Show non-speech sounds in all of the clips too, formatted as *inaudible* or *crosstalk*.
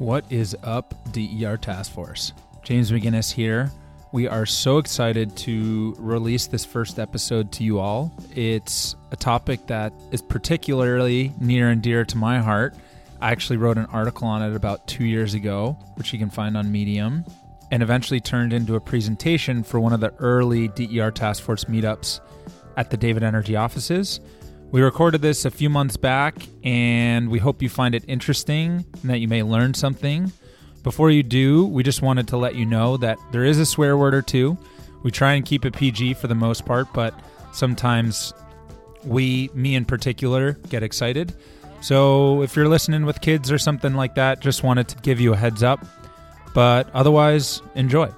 What is up, DER Task Force? James McGinnis here. We are so excited to release this first episode to you all. It's a topic that is particularly near and dear to my heart. I actually wrote an article on it about two years ago, which you can find on Medium, and eventually turned into a presentation for one of the early DER Task Force meetups at the David Energy offices. We recorded this a few months back, and we hope you find it interesting and that you may learn something. Before you do, we just wanted to let you know that there is a swear word or two. We try and keep it PG for the most part, but sometimes we, me in particular, get excited. So if you're listening with kids or something like that, just wanted to give you a heads up. But otherwise, enjoy.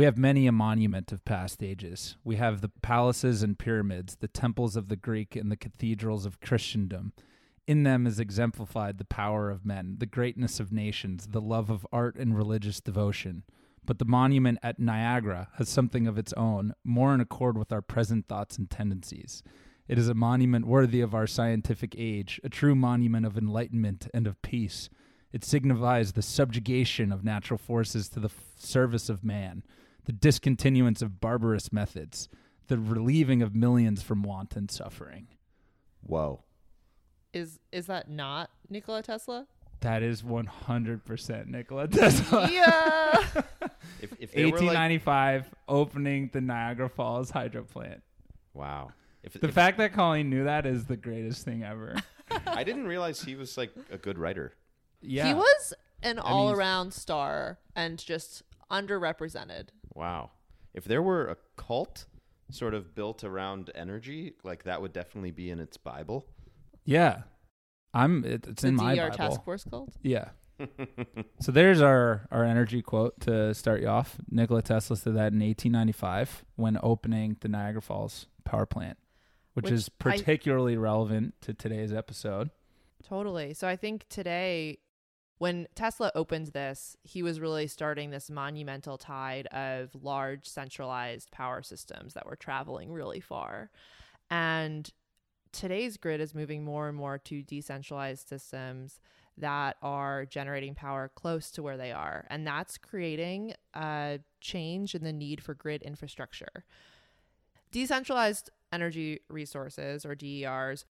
We have many a monument of past ages. We have the palaces and pyramids, the temples of the Greek, and the cathedrals of Christendom. In them is exemplified the power of men, the greatness of nations, the love of art and religious devotion. But the monument at Niagara has something of its own, more in accord with our present thoughts and tendencies. It is a monument worthy of our scientific age, a true monument of enlightenment and of peace. It signifies the subjugation of natural forces to the f- service of man the discontinuance of barbarous methods, the relieving of millions from want and suffering. Whoa. Is is that not Nikola Tesla? That is 100% Nikola Tesla. *laughs* Yeah. *laughs* If, if they were like, 1895, opening the Niagara Falls hydro plant. wow. If, The if- fact that Colleen knew that is the greatest thing ever. *laughs* I didn't realize he was like a good writer. Yeah. He was an all-around star and just underrepresented. Wow. If there were a cult sort of built around energy, like that would definitely be in its Bible. Yeah. I'm it, it's the in my DER Bible. task force cult. Yeah. *laughs* so there's our our energy quote to start you off. Nikola Tesla said that in 1895 when opening the Niagara Falls power plant, which, Which is I- particularly relevant to today's episode. Totally. So I think today, when Tesla opened this, he was really starting this monumental tide of large centralized power systems that were traveling really far. And today's grid is moving more and more to decentralized systems that are generating power close to where they are. And that's creating a change in the need for grid infrastructure. Decentralized energy resources, or DERs,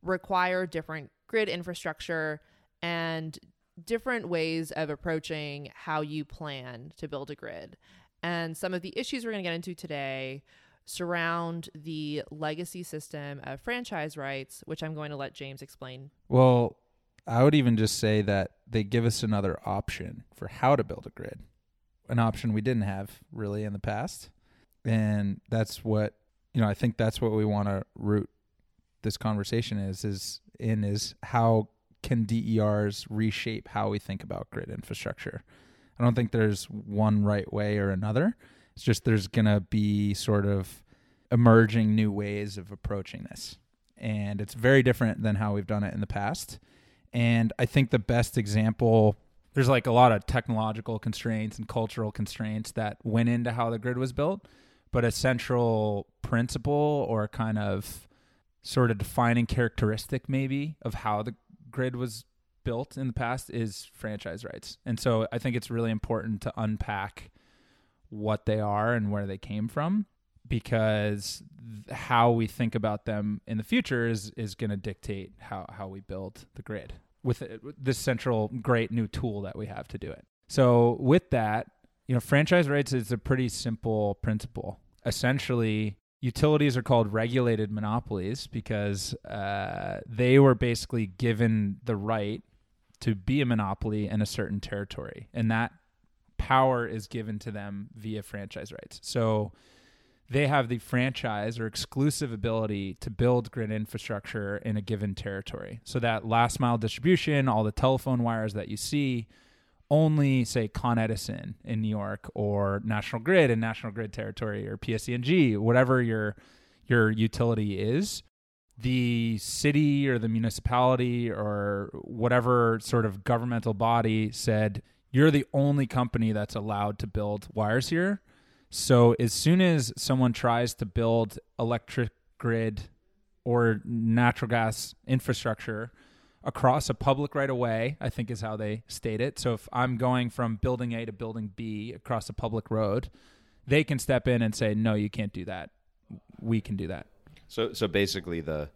require different grid infrastructure and different ways of approaching how you plan to build a grid. And some of the issues we're going to get into today surround the legacy system of franchise rights, which I'm going to let James explain. Well, I would even just say that they give us another option for how to build a grid, an option we didn't have really in the past. And that's what, you know, I think that's what we want to root this conversation is is in is how can DERs reshape how we think about grid infrastructure. I don't think there's one right way or another. It's just there's going to be sort of emerging new ways of approaching this. And it's very different than how we've done it in the past. And I think the best example, there's like a lot of technological constraints and cultural constraints that went into how the grid was built. But a central principle or kind of sort of defining characteristic, maybe, of how the grid was built in the past is franchise rights. And so I think it's really important to unpack what they are and where they came from because how we think about them in the future is is going to dictate how how we build the grid it- uh, with this central great new tool that we have to do it. So with that, you know, franchise rights is a pretty simple principle. Essentially, utilities are called regulated monopolies because uh, they were basically given the right to be a monopoly in a certain territory, and that power is given to them via franchise rights. So they have the franchise or exclusive ability to build grid infrastructure in a given territory. So that last mile distribution, all the telephone wires that you see, only say Con Edison in New York or National Grid in National Grid territory or PSE&G, whatever your your utility is, the city or the municipality or whatever sort of governmental body said you're the only company that's allowed to build wires here. So as soon as someone tries to build electric grid or natural gas infrastructure across a public right of way, I think is how they state it. So if I'm going from building A to building B across a public road, they can step in and say, no, you can't do that. We can do that. So so basically the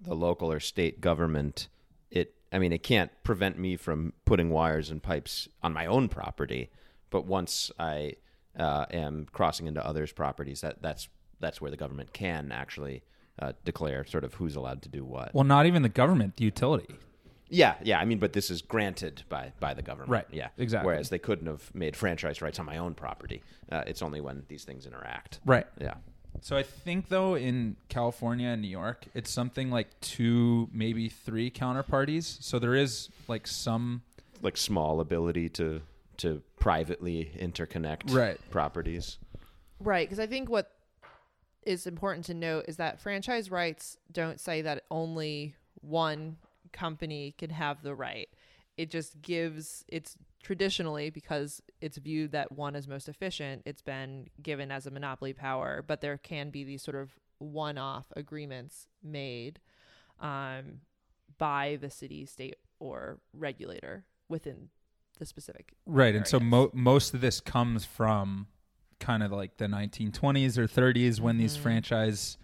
the local or state government it I mean it can't prevent me from putting wires and pipes on my own property, but once I uh, am crossing into others' properties, that that's that's where the government can actually uh, declare sort of who's allowed to do what. Well, not even the government, the utility. Yeah, yeah. I mean, but this is granted by by the government, Right, Yeah, exactly. Whereas they couldn't have made franchise rights on my own property. Uh, it's only when these things interact. Right. Yeah. So I think though in California and New York, it's something like two, maybe three counterparties. So there is like some Like small ability to to privately interconnect Right. properties. Right, because I think what is important to note is that franchise rights don't say that only one company can have the right. It just gives it's traditionally because it's viewed that one is most efficient, it's been given as a monopoly power, but there can be these sort of one-off agreements made um, by the city, state, or regulator within the specific right, and so areas. mo- most of this comes from kind of like the 1920s or 30s when these Mhm. franchise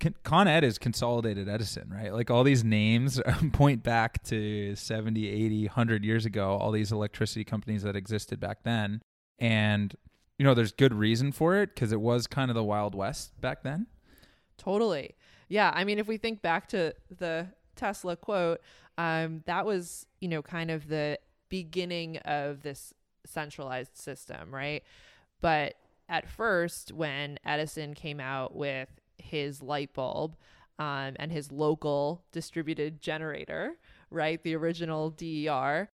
Con- Con Ed is consolidated Edison, right? Like all these names *laughs* point back to 70, 80, 100 years ago, all these electricity companies that existed back then. And, you know, there's good reason for it because it was kind of the Wild West back then. Totally. Yeah. I mean, if we think back to the Tesla quote, um, that was, you know, kind of the beginning of this centralized system, right? But at first, when Edison came out with his light bulb um, and his local distributed generator, right? The original DER,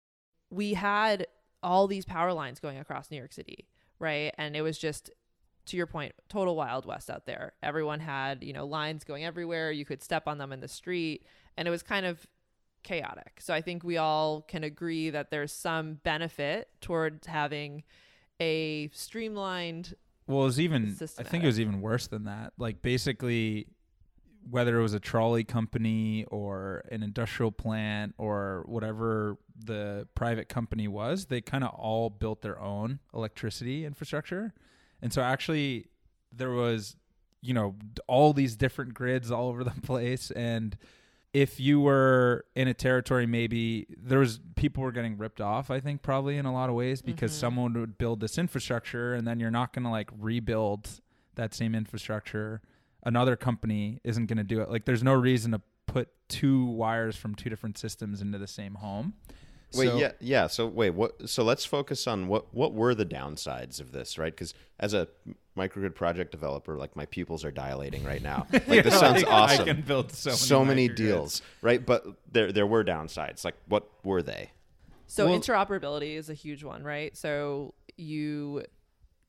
we had all these power lines going across New York City, right? And it was just to your point, total wild west out there. Everyone had, you know, lines going everywhere. You could step on them in the street, and it was kind of chaotic. So I think we all can agree that there's some benefit towards having a streamlined Well, it was even, I think it was even worse than that. Like basically, whether it was a trolley company or an industrial plant or whatever the private company was, they kind of all built their own electricity infrastructure. And so actually, there was, you know, all these different grids all over the *laughs* place. And if you were in a territory, maybe there was people were getting ripped off. I think probably in a lot of ways because Mhm. someone would build this infrastructure, and then you're not going to like rebuild that same infrastructure. Another company isn't going to do it. Like, there's no reason to put two wires from two different systems into the same home. Wait, So- yeah, yeah. So wait, what? So let's focus on what what were the downsides of this, right? Because as a microgrid project developer, like my pupils are dilating right now. *laughs* Like this sounds like, awesome. I can build so many, so many deals, right? But there there were downsides. Like what were they? So Well- interoperability is a huge one, right? So you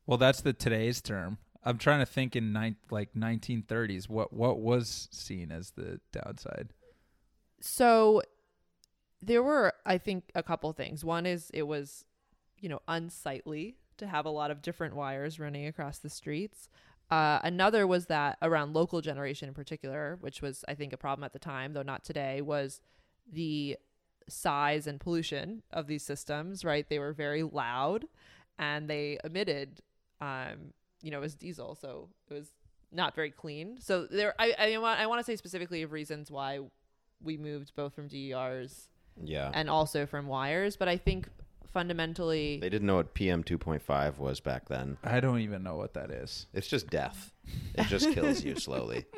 Well, that's the today's term. I'm trying to think in nine, like 1930s. What what was seen as the downside? so there were I think a couple things. One is it was you know unsightly to have a lot of different wires running across the streets. Uh, another was that around local generation in particular, which was I think a problem at the time, though not today, was the size and pollution of these systems. Right, they were very loud, and they emitted, um, you know, it was diesel, so it was not very clean. So there, I I, I want to say specifically of reasons why we moved both from DERs Yeah, and also from wires, but I think fundamentally they didn't know what PM two point five was back then. I don't even know what that is. It's just death. It just kills you slowly. *laughs*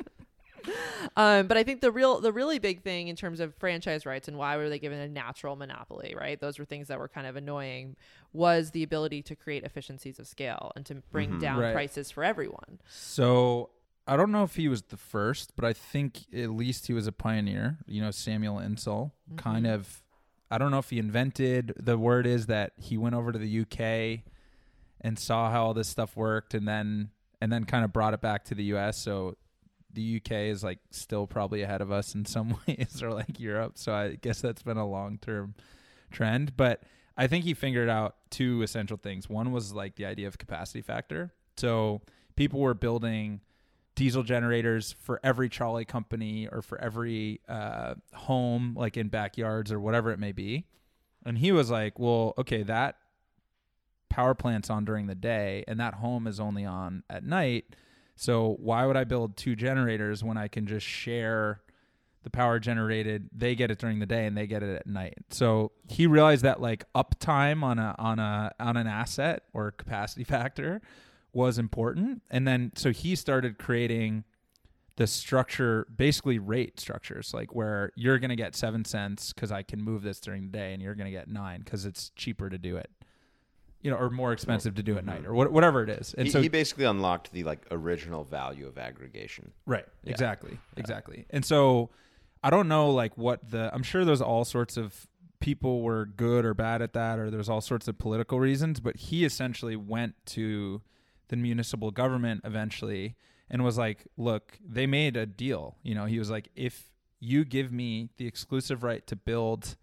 um but I think the real the really big thing in terms of franchise rights and why were they given a natural monopoly, right? Those were things that were kind of annoying was the ability to create efficiencies of scale and to bring Mhm. down Right. prices for everyone. So I don't know if he was the first, but I think at least he was a pioneer. You know, Samuel Insull, kind Mhm. of. I don't know if he invented. The word is that he went over to the UK and saw how all this stuff worked, and then and then kind of brought it back to the US. So the UK is like still probably ahead of us in some *laughs* ways, or like Europe. So I guess that's been a long term trend. But I think he figured out two essential things. One was like the idea of capacity factor. So people were building diesel generators for every trolley company or for every uh, home, like in backyards or whatever it may be. And he was like, well, okay, that power plant's on during the day and that home is only on at night. So why would I build two generators when I can just share the power generated? They get it during the day and they get it at night. So he realized that like uptime on a on a on an asset or capacity *laughs* factor was important. And then so he started creating the structure basically rate structures like where you're going to get 7 cents cuz I can move this during the day and you're going to get 9 cuz it's cheaper to do it you know, or more expensive to do at night, mm-hmm. or what, whatever it is. And he, so he basically unlocked the like original value of aggregation. Right. Exactly. Exactly. And so I don't know like what the I'm sure there's all sorts of people were good or bad at that or there's all sorts of political reasons, but he essentially went to the municipal government eventually and was like, "Look, they made a deal." You know, he was like, "If you give me the exclusive right to build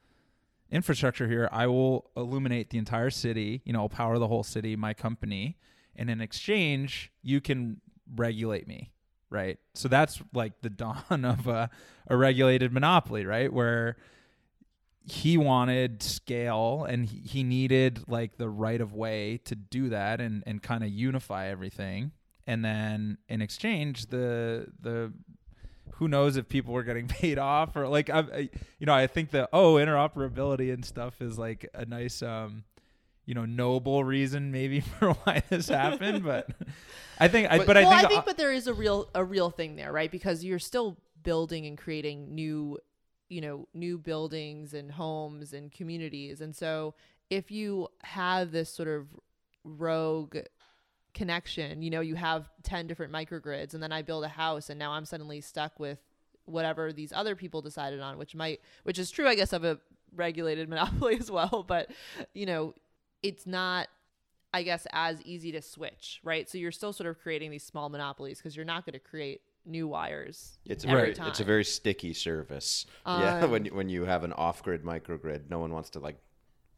infrastructure here, I will illuminate the entire city, you know, I'll power the whole city, my company, and in exchange, you can regulate me, right? So that's like the *laughs* dawn of a, a regulated monopoly, right? Where he wanted scale and he, he needed like the right of way to do that and, and kind of unify everything. And then in exchange, the the who knows if people were getting *laughs* paid off or like I, I you know I think that oh interoperability and stuff is like a nice um you know noble reason maybe *laughs* for why this happened but *laughs* I think I, But- but well, I think, I think, but there is a real a real thing there, right? Because you're still building and creating new, you know, new buildings and homes and communities, and so if you have this sort of rogue connection, you know, you have ten different microgrids, and then I build a house, and now I'm suddenly stuck with whatever these other people decided on, which might, which is true, I guess, of a regulated *laughs* monopoly as well, but you know, it's not I guess, as easy to switch, right? So you're still sort of creating these small monopolies because you're not going to create new wires. It's a every very time. it's a very sticky service. *laughs* yeah, Um, when you- when you have an off-grid microgrid, no one wants to like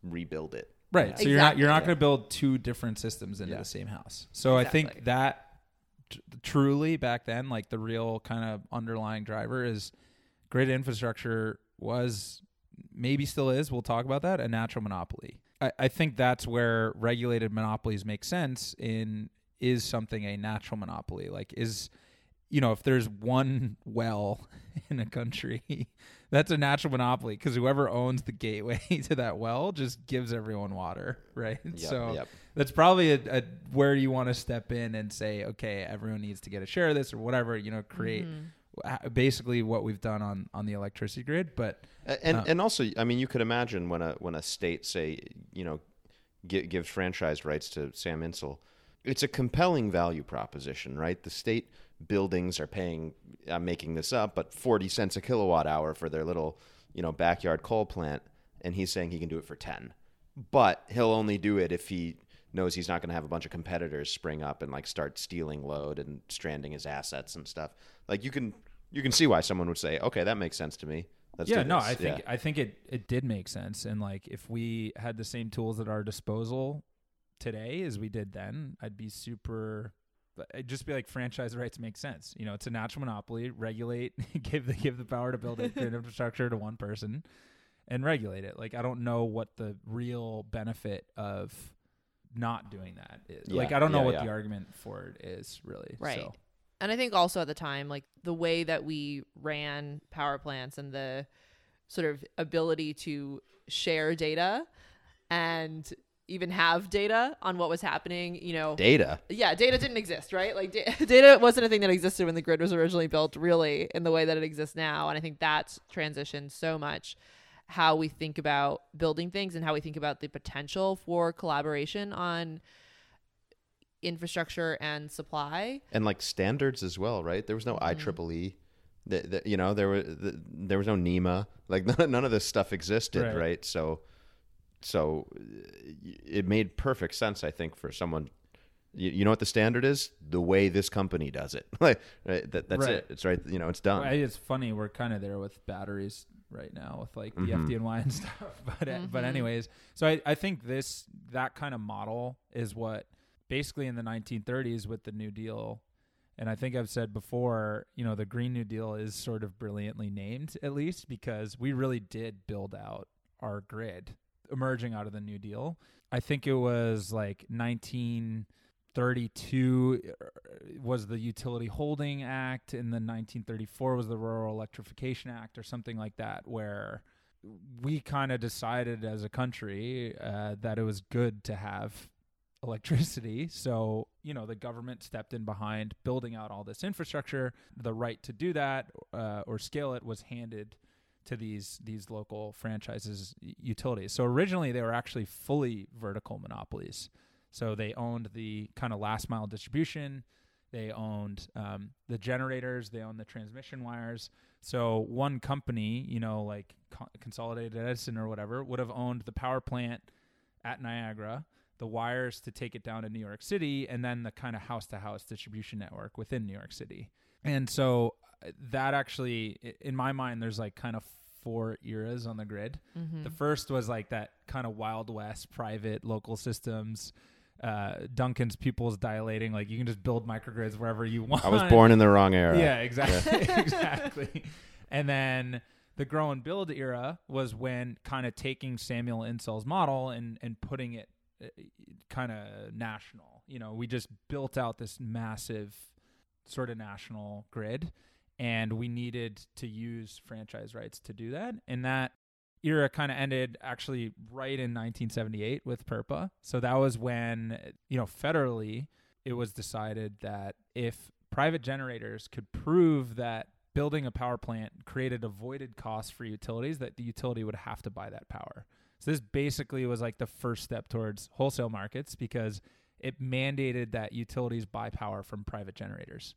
rebuild it. right so you're not you're not Exactly. going to build two different systems into Yeah. the same house so I think that t- truly back then like the real kind of underlying driver is grid infrastructure was maybe still is we'll talk about that a natural monopoly I, I think that's where regulated monopolies make sense in is something a natural monopoly like is you know if there's one well *laughs* in a country *laughs* that's a natural monopoly because whoever owns the gateway *laughs* to that well just gives everyone water right Yep, so yep. that's probably a, a where you want to step in and say okay everyone needs to get a share of this or whatever you know create Mm-hmm. basically what we've done on on the electricity grid but And Uh, and also, I mean, you could imagine when a when a state say, you know, gi- gives franchise rights to Sam Insull, it's a compelling value proposition, right? The state buildings are paying, I'm making this up, but forty cents a kilowatt hour for their little, you know, backyard coal plant, and he's saying he can do it for ten, but he'll only do it if he knows he's not going to have a bunch of competitors spring up and like start stealing load and stranding his assets and stuff. Like you can you can see why someone would say, okay, that makes sense to me. Let's yeah no i think Yeah. i think it it did make sense and like if we had the same tools at our disposal today as we did then i'd be super I'd just be like franchise rights make sense. You know, it's a natural monopoly. Regulate, *laughs* give the give the power to build *laughs* infrastructure to one person, and regulate it. Like I don't know what the real benefit of not doing that is. Yeah, like I don't know yeah, what yeah. the argument for it is really. Right. So. And I think also at the time, like the way that we ran power plants and the sort of ability to share data and even have data on what was happening, you know, Data. yeah, data didn't exist, right? Like da- *laughs* data wasn't a thing that existed when the grid was originally built, really, in the way that it exists now. And I think that's transitioned so much how we think about building things and how we think about the potential for collaboration on infrastructure and supply. and like standards as well, right? There was no Mm-hmm. IEEE. The, the, you know, there were the, there was no NEMA. Like none, *laughs* none of this stuff existed, Right. right? So, so uh, it made perfect sense, I think, for someone. You, you know what the standard is? The way this company does it. *laughs* like right? that, that's Right. it. It's right. You know, it's done. Well, It's funny we're kind of there with batteries right now with like the Mhm. FDNY and *laughs* stuff. But uh, but Mhm. anyways, so I, I think this that kind of model is what basically in the 1930s with the New Deal And I think I've said before, you know, the Green New Deal is sort of brilliantly named, at least because we really did build out our grid emerging out of the New Deal. I think it was like 1932 uh, was the Utility Holding Act, and then 1934 was the Rural Electrification Act, or something like that, where we kind of decided as a country uh, that it was good to have electricity. So, you know, the government stepped in behind building out all this infrastructure. The right to do that uh, or scale it was handed to these these local franchises utilities. So originally they were actually fully vertical monopolies. So they owned the kind of last mile distribution. They owned um, the generators. They owned the transmission wires. So one company, you know, like Co- Consolidated Edison or whatever, would have owned the power plant at Niagara the wires to take it down to New York City, and then the kind of house to house distribution network within New York City. And so that actually, in my mind, there's like kind of four eras on the grid. Mm-hmm. The first was like that kind of Wild West private local systems. Uh, Duncan's pupils dilating, like you can just build microgrids wherever you want. I was born in the wrong era. Yeah, exactly. *laughs* exactly. And then the grow and build era was when kind of taking Samuel Insull's model and and putting it uh, kind of national. You know, we just built out this massive sort of national grid and we needed to use franchise rights to do that. And that era kind of ended actually right in 1978 with PURPA. So that was when, you know, federally it was decided that if private generators could prove that building a power plant created avoided costs for utilities that the utility would have to buy that power. So this basically was like the first step towards wholesale markets because it mandated that utilities buy power from private generators.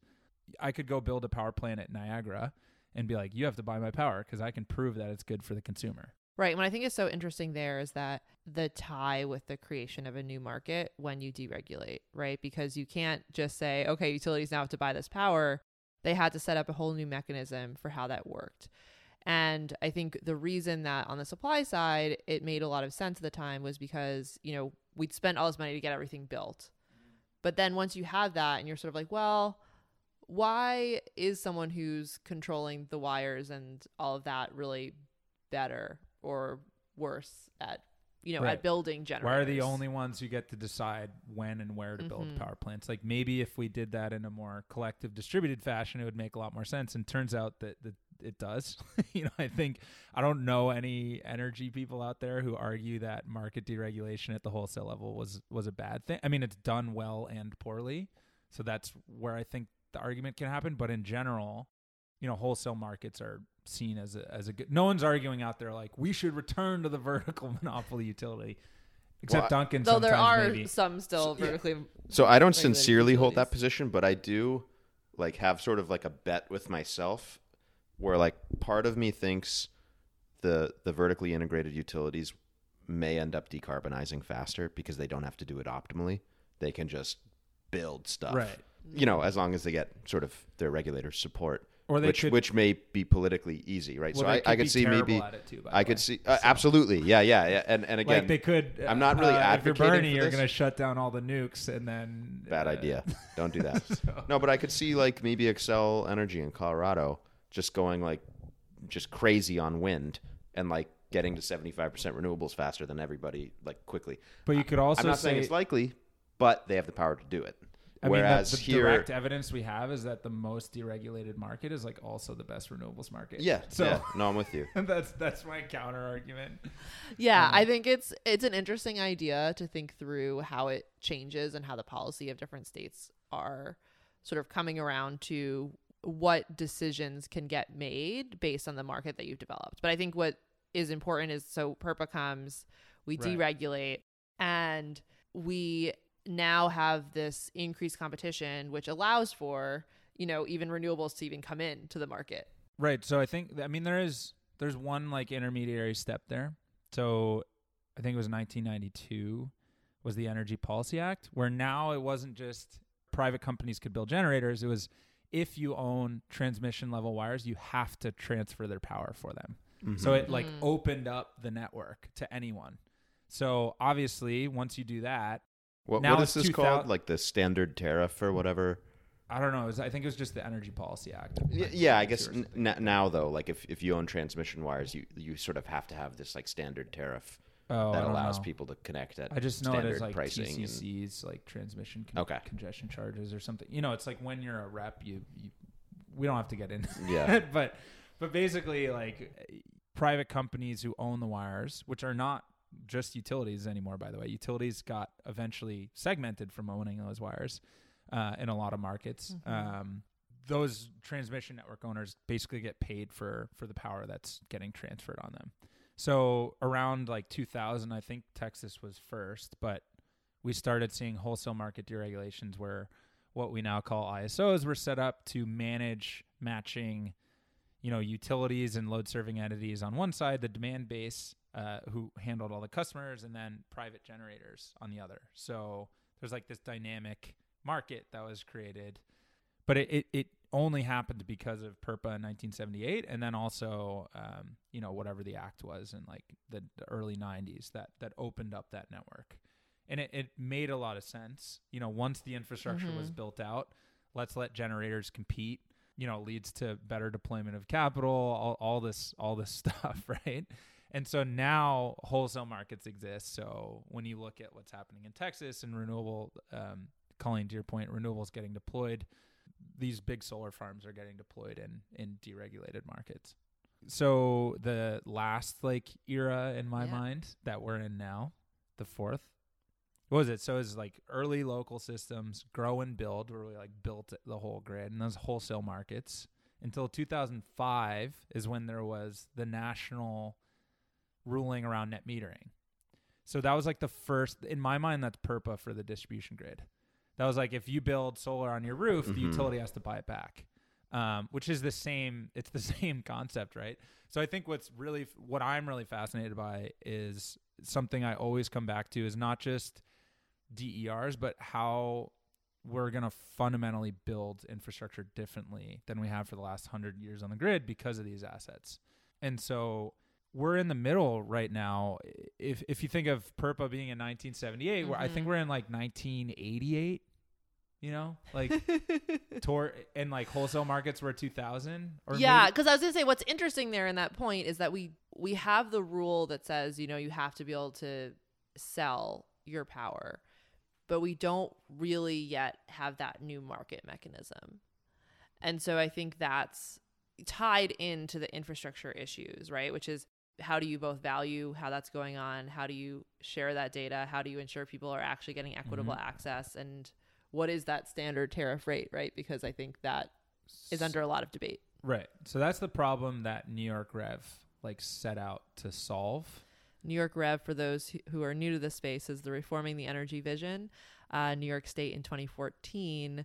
I could go build a power plant at Niagara and be like, you have to buy my power because I can prove that it's good for the consumer. Right. What I think is so interesting there is that the tie with the creation of a new market when you deregulate, right? Because you can't just say, okay, utilities now have to buy this power. They had to set up a whole new mechanism for how that worked. And I think the reason that on the supply side it made a lot of sense at the time was because, you know, we'd spent all this money to get everything built. But then once you have that and you're sort of like, well, why is someone who's controlling the wires and all of that really better or worse at you know Right. at building generators? Why are the only ones who get to decide when and where to build Mhm. power plants? Like maybe if we did that in a more collective, distributed fashion, it would make a lot more sense. And turns out that, that it does. *laughs* you know, I think I don't know any energy people out there who argue that market deregulation at the wholesale level was was a bad thing. I mean, it's done well and poorly, so that's where I think the argument can happen. But in general, you know, wholesale markets are seen as a, as a good. No one's arguing out there like we should return to the *laughs* vertical monopoly utility, except Well, Duncan. Though there are maybe. some still So- yeah. vertically So I don't regulated sincerely hold that position, but I do like have sort of like a bet with myself where like part of me thinks the the vertically integrated utilities may end up decarbonizing faster because they don't have to do it optimally. They can just build stuff. right. You know, as long as they get sort of their regulator support, Or they which could, which may be politically easy, right? well, so I, I be could see maybe too, by I could see uh, So- absolutely, yeah, yeah, yeah, and and again, like they could. I'm not really uh, If advocating you're Bernie, you're going to shut down all the nukes, and then bad uh, idea. Don't do that. *laughs* so- No, but I could see like maybe Xcel Energy in Colorado just going like just crazy on wind and like getting to 75% renewables faster than everybody like quickly. But you could also I'm not say, saying it's likely, but they have the power to do it. I mean, Whereas the, the here direct evidence we have is that the most deregulated market is like also the best renewables market. Yeah, So yeah. No, I'm with you. *laughs* that's that's my counter argument. Yeah, Um, I think it's it's an interesting idea to think through how it changes and how the policy of different states are sort of coming around to what decisions can get made based on the market that you've developed. But I think what is important is so PURPA comes, we Right. deregulate, and we now have this increased competition, which allows for you know even renewables to even come in to the market. Right. So I think I mean there is there's one like intermediary step there. So I think it was 1992 was the Energy Policy Act where now it wasn't just private companies could build generators, it was if you own transmission level wires, you have to transfer their power for them. So it like Mhm. opened up the network to anyone. So obviously, once you do that, What, now what is this 2000 called? Like the standard tariff or whatever? I don't know. Was, I think it was just the Energy Policy Act. Yeah, I guess n- now though, like if, if you own transmission wires, you you sort of have to have this like standard tariff oh, that allows know. people to connect at I just know it standard as like pricing. and- like transmission con- Okay. congestion charges or something. You know, it's like when you're a rep, you, you we don't have to get into Yeah. it, *laughs* but but basically, like private companies who own the wires, which are not just utilities anymore, by the way. Utilities got eventually segmented from owning those wires uh, in a lot of markets. Mhm. Um, those transmission network owners basically get paid for for the power that's getting transferred on them. So around like 2000, I think Texas was first, but we started seeing wholesale market deregulations where what we now call ISOs were set up to manage matching, you know, utilities and load serving entities on one side, the demand base uh, who handled all the customers, and then private generators on the other. So there's like this dynamic market that was created, but it, it, it only happened because of PURPA in 1978, and then also, um, you know, whatever the act was in like the, the early 90s that that opened up that network, and it, it made a lot of sense. You know, once the infrastructure was Mhm. built out, let's let generators compete. You know, leads to better deployment of capital, all, all this all this *laughs* stuff, right? And so now wholesale markets exist. So when you look at what's happening in Texas and renewable, um, Colleen, to your point, renewables getting deployed, these big solar farms are getting deployed in in deregulated markets. So the last like era in my Yeah. mind that we're in now, the fourth, what was it? So it's like early local systems, grow and build, where we like built the whole grid, and those wholesale markets until 2005 is when there was the national ruling around net metering. So that was like the first, in my mind, that's PURPA for the distribution grid. That was like if you build solar on your roof, the Mhm. utility has to buy it back, um, which is the same. It's the *laughs* same concept, right? So I think what's really, what I'm really fascinated by is something I always come back to is not just DERs, but how we're going to fundamentally build infrastructure differently than we have for the last hundred years on the grid because of these assets. And so we're in the middle right now. If if you think of PURPA being in 1978, where I think Mhm. we're in like 1988. You know, like *laughs* tor and like wholesale markets were 2000 or yeah, because I was gonna say what's interesting there in that point is that we we have the rule that says you know you have to be able to sell your power, but we don't really yet have that new market mechanism, and so I think that's tied into the infrastructure issues, right? Which is how do you both value how that's going on? How do you share that data? How do you ensure people are actually getting equitable Mhm. access? And what is that standard tariff rate, right? Because I think that is under a lot of debate. Right. So that's the problem that New York REV like set out to solve. New York REV, for those who- who are new to this space, is the Reforming the Energy Vision. Uh, New York State in 2014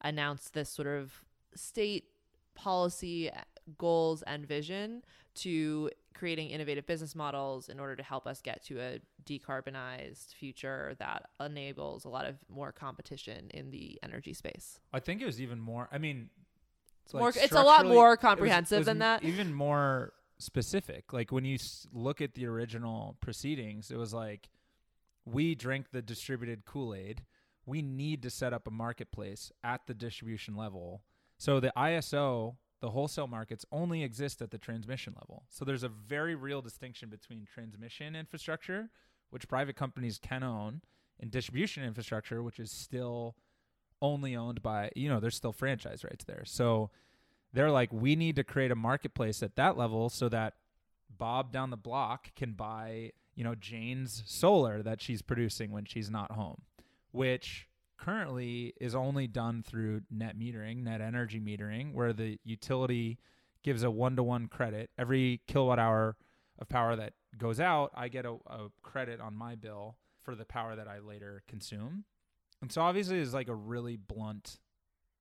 announced this sort of state policy goals and vision to creating innovative business models in order to help us get to a decarbonized future that enables a lot of more competition in the energy space. I think it was even more. I mean, It's more- it's a lot more structurally, it was- comprehensive it was than that. *laughs* Even more specific. Like when you s- look at the original proceedings, it was like we drink the distributed Kool Aid. We need to set up a marketplace at the distribution level. So the ISO, the wholesale markets, only exist at the transmission level. So there's a very real distinction between transmission infrastructure, which private companies can own, and distribution infrastructure, which is still only owned by you know there's still franchise rights there so they're like we need to create a marketplace at that level so that bob down the block can buy you know jane's solar that she's producing when she's not home which currently is only done through net metering net energy metering where the utility gives a one-to-one credit every kilowatt hour of power that goes out i get a, a credit on my bill for the power that i later consume and so obviously it's like a really blunt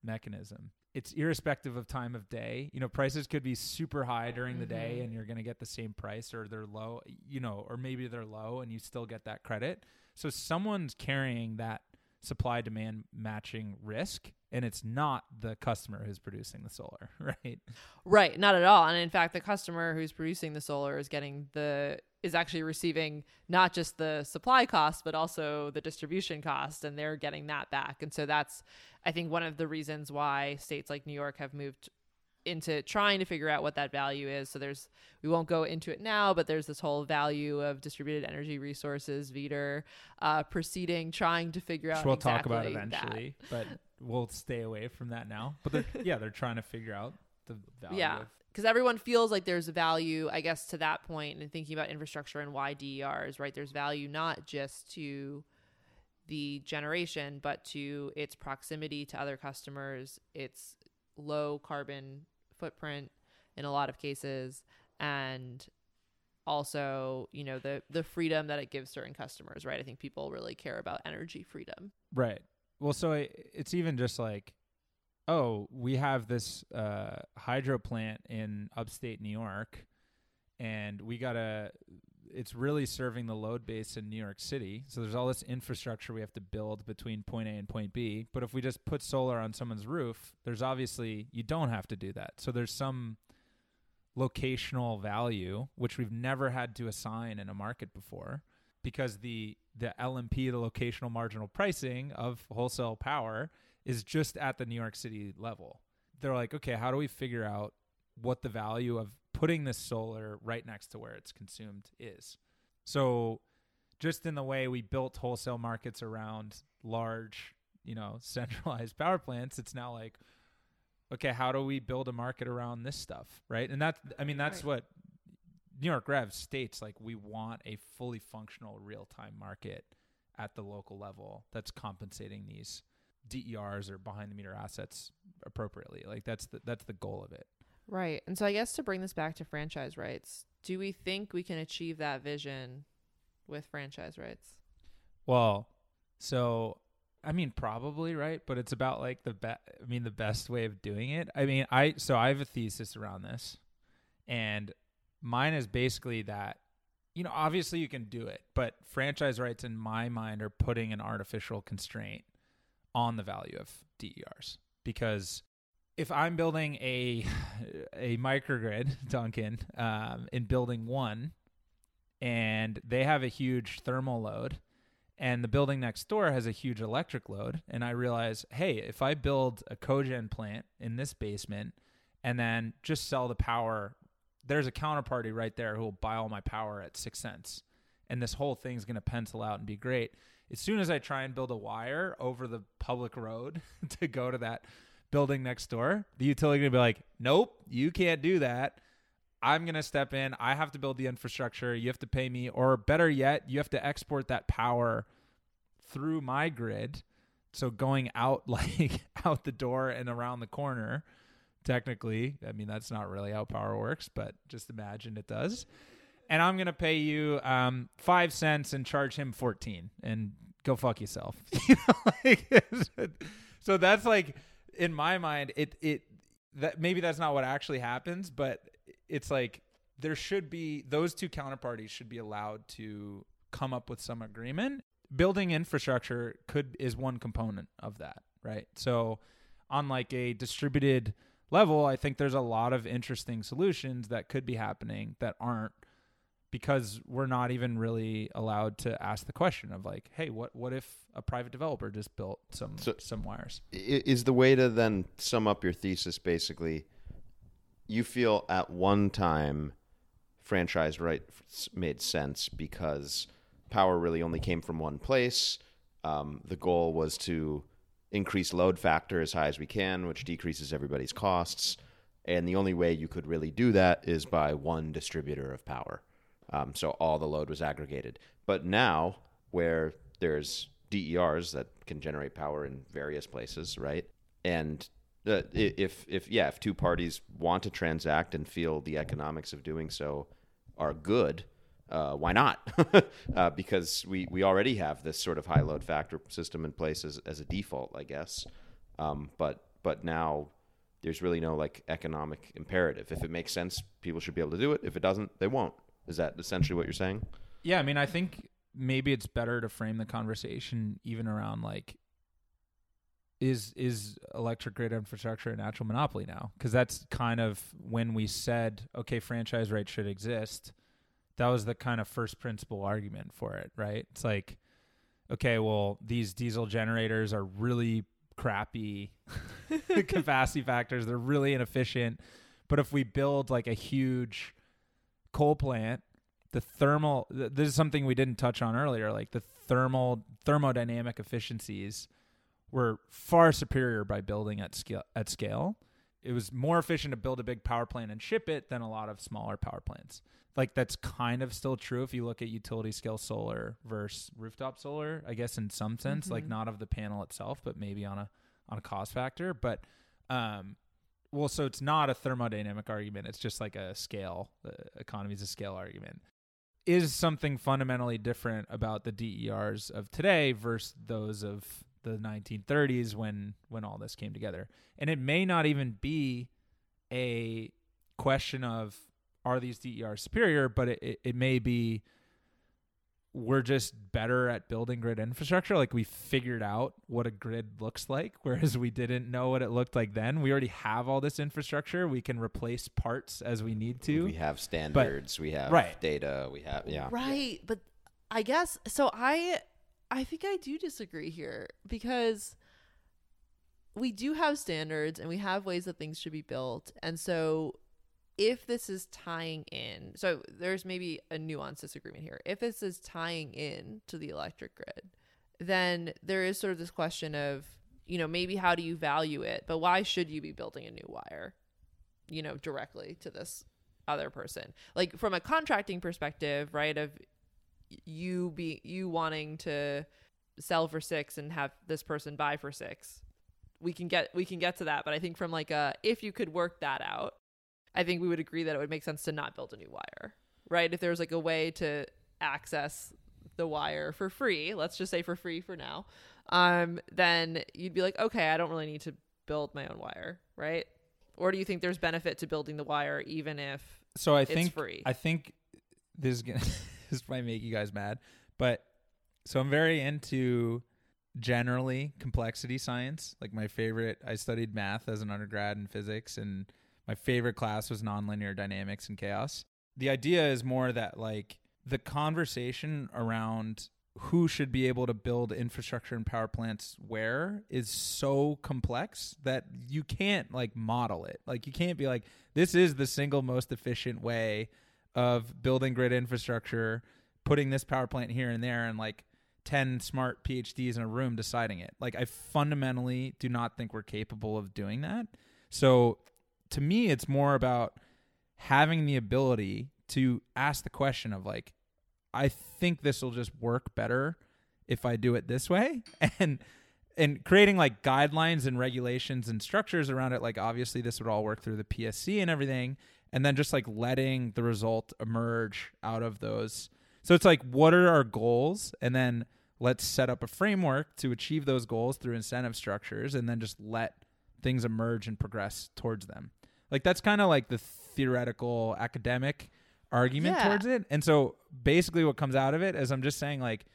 mechanism. It's irrespective of time of day. You know, prices could be super high during the day Mhm. and you're going to get the same price or they're low, you know, or maybe they're low and you still get that credit. So someone's carrying that supply demand matching risk and it's not the customer who's producing the solar, *laughs* right? Right, not at all. And in fact, the customer who's producing the solar is getting the is actually receiving not just the supply cost but also the distribution cost and they're getting that back. And so that's I think one of the reasons why states like New York have moved into trying to figure out what that value is. So there's we won't go into it now, but there's this whole value of distributed energy resources, VDER, uh, proceeding trying to figure out. Which we'll exactly talk about eventually, but we'll stay away from that now. But they're, *laughs* yeah, they're trying to figure out the value. Yeah. of- because everyone feels like there's a value, I guess, to that point, and thinking about infrastructure and why DERs, right? There's value not just to the generation, but to its proximity to other customers, its low carbon footprint in a lot of cases, and also, you know, the the freedom that it gives certain customers, right? I think people really care about energy freedom. Right. Well, so I, it's even just like, oh, we have this uh, hydro plant in upstate New York, and we gotta. It's really serving the load base in New York City. So there's all this infrastructure we have to build between point A and point B. But if we just put solar on someone's roof, there's obviously you don't have to do that. So there's some locational value which we've never had to assign in a market before because the the LMP, the locational marginal pricing of wholesale power, is just at the New York City level. They're like, okay, how do we figure out what the value of putting this solar right next to where it's consumed is? So, just in the way we built wholesale markets around large, you know, *laughs* centralized power plants, it's now like, okay, how do we build a market around this stuff, right? And that's, I mean, that's Right. what New York REV states like we want a fully functional real time market at the local level that's compensating these DERs or behind the meter assets appropriately. Like that's the that's the goal of it. Right. And so I guess to bring this back to franchise rights, do we think we can achieve that vision with franchise rights? Well, so I mean probably right, but it's about like the best I mean the best way of doing it. I mean I so I have a thesis around this, and mine is basically that you know obviously you can do it, but franchise rights in my mind are putting an artificial constraint on the value of DERs because if I'm building a *sighs* a microgrid, *laughs* Duncan, um, in building one, and they have a huge thermal load, and the building next door has a huge electric load, and I realize, hey, if I build a cogen plant in this basement, and then just sell the power, there's a counterparty right there who will buy all my power at six cents, and this whole thing's gonna pencil out and be great. As soon as I try and build a wire over the public road *laughs* to go to that building next door, the utility gonna be like, nope, you can't do that. I'm going to step in. I have to build the infrastructure. You have to pay me. Or better yet, you have to export that power through my grid. So going out *laughs* like out the door and around the corner, technically, I mean, that's not really how power works, but just imagine it does. And I'm going to pay you um, five cents and charge him 14 and go fuck yourself. *laughs* You know, like, *laughs* so that's like, in my mind, it, it, that maybe that's not what actually happens, but it's like there should be those two counterparties should be allowed to come up with some agreement. Building infrastructure could is one component of that, right? So on like a distributed level, I think there's a lot of interesting solutions that could be happening that aren't because we're not even really allowed to ask the question of like, hey, what what if a private developer just built some So- some wires? Is the way to then sum up your thesis basically you feel at one time franchise rights made sense because power really only came from one place. Um, the goal was to increase load factor as high as we can, which decreases everybody's costs. And the only way you could really do that is by one distributor of power. Um, so all the load was aggregated. But now, where there's DERs that can generate power in various places, right? And uh, if if yeah, if two parties want to transact and feel the economics of doing so are good, uh, why not? *laughs* uh, because we we already have this sort of high load factor system in place as, as a default, I guess. Um, but but now there's really no like economic imperative. If it makes sense, people should be able to do it. If it doesn't, they won't. Is that essentially what you're saying? Yeah, I mean, I think maybe it's better to frame the conversation even around like is is electric grid infrastructure a natural monopoly now? Because that's kind of when we said, okay, franchise rights should exist. That was the kind of first principle argument for it, right? It's like, okay, well, these diesel generators are really crappy *laughs* *laughs* capacity factors. They're really inefficient. But if we build like a huge coal plant, the thermal th- this is something we didn't touch on earlier, like the thermal thermodynamic efficiencies were far superior by building at scale at scale. It was more efficient to build a big power plant and ship it than a lot of smaller power plants. Like that's kind of still true if you look at utility scale solar versus rooftop solar, I guess in some sense, like Mhm. not of the panel itself, but maybe on a on a cost factor. But um well, so it's not a thermodynamic argument. It's just like a scale, uh, economies of scale argument. Is something fundamentally different about the DERs of today versus those of the 1930s when when all this came together? And it may not even be a question of are these DERs superior, but it, it, it may be we're just better at building grid infrastructure. Like we figured out what a grid looks like, *laughs* whereas we didn't know what it looked like then. We already have all this infrastructure. We can replace parts as we need to. We have standards. we have Right. data. We have yeah. Right, but I guess so I I think I do disagree here because we do have standards and we have ways that things should be built. And so if this is tying in, so there's maybe a nuanced disagreement here. If this is tying in to the electric grid, then there is sort of this question of, you know, maybe how do you value it, but why should you be building a new wire, you know, directly to this other person? Like from a contracting perspective, right? Of you be you wanting to sell for six and have this person buy for six we can get we can get to that but i think from like a if you could work that out i think we would agree that it would make sense to not build a new wire right? If there's like a way to access the wire for free let's just say for free for now um then you'd be like okay i don't really need to build my own wire right? Or do you think there's benefit to building the wire even if so I it's think free? I think this is gonna *laughs* this might make you guys mad, but so I'm very into generally complexity science. Like my favorite, I studied math as an undergrad in physics, and my favorite class was nonlinear dynamics and chaos. The idea is more that like the conversation around who should be able to build infrastructure and power plants where is so complex that you can't like model it. Like you can't be like this is the single most efficient way of building grid infrastructure, putting this power plant here and there and like 10 smart PhDs in a room deciding it. Like I fundamentally do not think we're capable of doing that. So to me it's more about having the ability to ask the question of like I think this will just work better if I do it this way. *laughs* And and creating like guidelines and regulations and structures around it like obviously this would all work through the PSC and everything and then just like letting the result emerge out of those. So it's like what are our goals? And then let's set up a framework to achieve those goals through incentive structures and then just let things emerge and progress towards them like that's kind of like the theoretical academic argument Yeah. towards it and so basically what comes out of it is i'm just saying like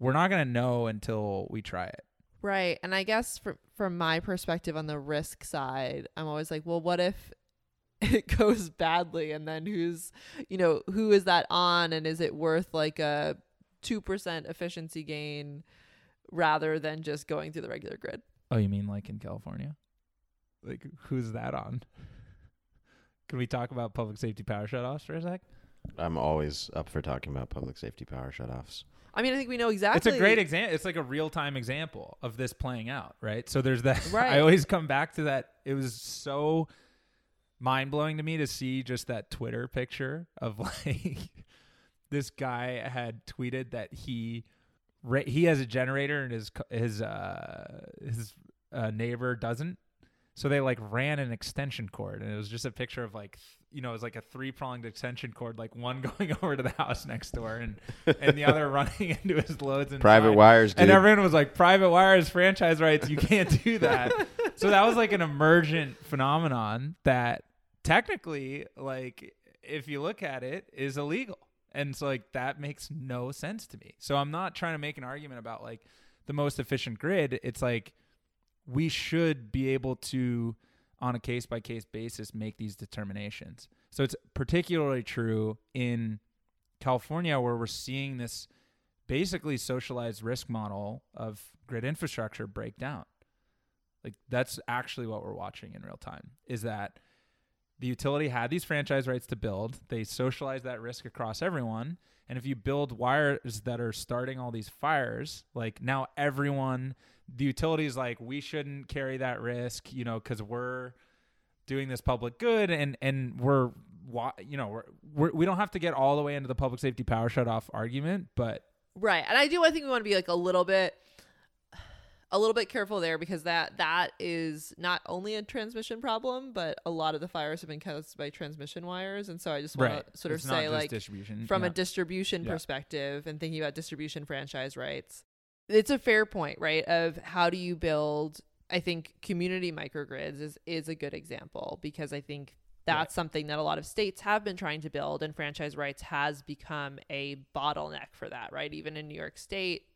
we're not going to know until we try it Right. And I guess from from my perspective on the risk side, I'm always like, well, what if *laughs* it goes badly and then who's, you know, who is that on and is it worth like a 2% efficiency gain rather than just going through the regular grid? Oh, you mean like in California? Like who's that on? Can we talk about public safety power shutoffs for a sec? I'm always up for talking about public safety power shutoffs. I mean, I think we know exactly. It's a great example. It's like a real time example of this playing out, right? So there's that. *laughs* Right. I always come back to that. It was so mind blowing to me to see just that Twitter picture of *laughs* like this guy had tweeted that he he has a generator and his his uh his uh, neighbor doesn't. So they like ran an extension cord, and it was just a picture of like you know it was like a three pronged extension cord, like one *laughs* going over to the house next door, and and the other *laughs* running into his loads and Private wires, dude. and everyone was like, private wires, franchise rights, you can't do *laughs* that. so that was like an emergent phenomenon that technically, like, if you look at it, is illegal. And so, like, that makes no sense to me. So I'm not trying to make an argument about like the most efficient grid. It's like we should be able to on a case by case basis make these determinations. So it's particularly true in California where we're seeing this basically socialized risk model of grid infrastructure break down. Like that's actually what we're watching in real time is that the utility had these franchise rights to build. They socialize that risk across everyone. And if you build wires that are starting all these fires, like now everyone, the utility is like, we shouldn't carry that risk, you know, because we're doing this public good and and we're you know we're, we're we don't have to get all the way into the public safety power shut off argument, but right. And I do. I think we want to be like a little bit a little bit careful there because that that is not only a transmission problem, but a lot of the fires have been caused by transmission wires, and so I just want Right. to sort of It's not say like distribution. from yeah. a distribution Yeah. perspective and thinking about distribution franchise rights. It's a fair point, right? Of how do you build I think community microgrids is is a good example because I think that's something that a lot of states have been trying to build and franchise rights has become a bottleneck for that, right? Even in New York State,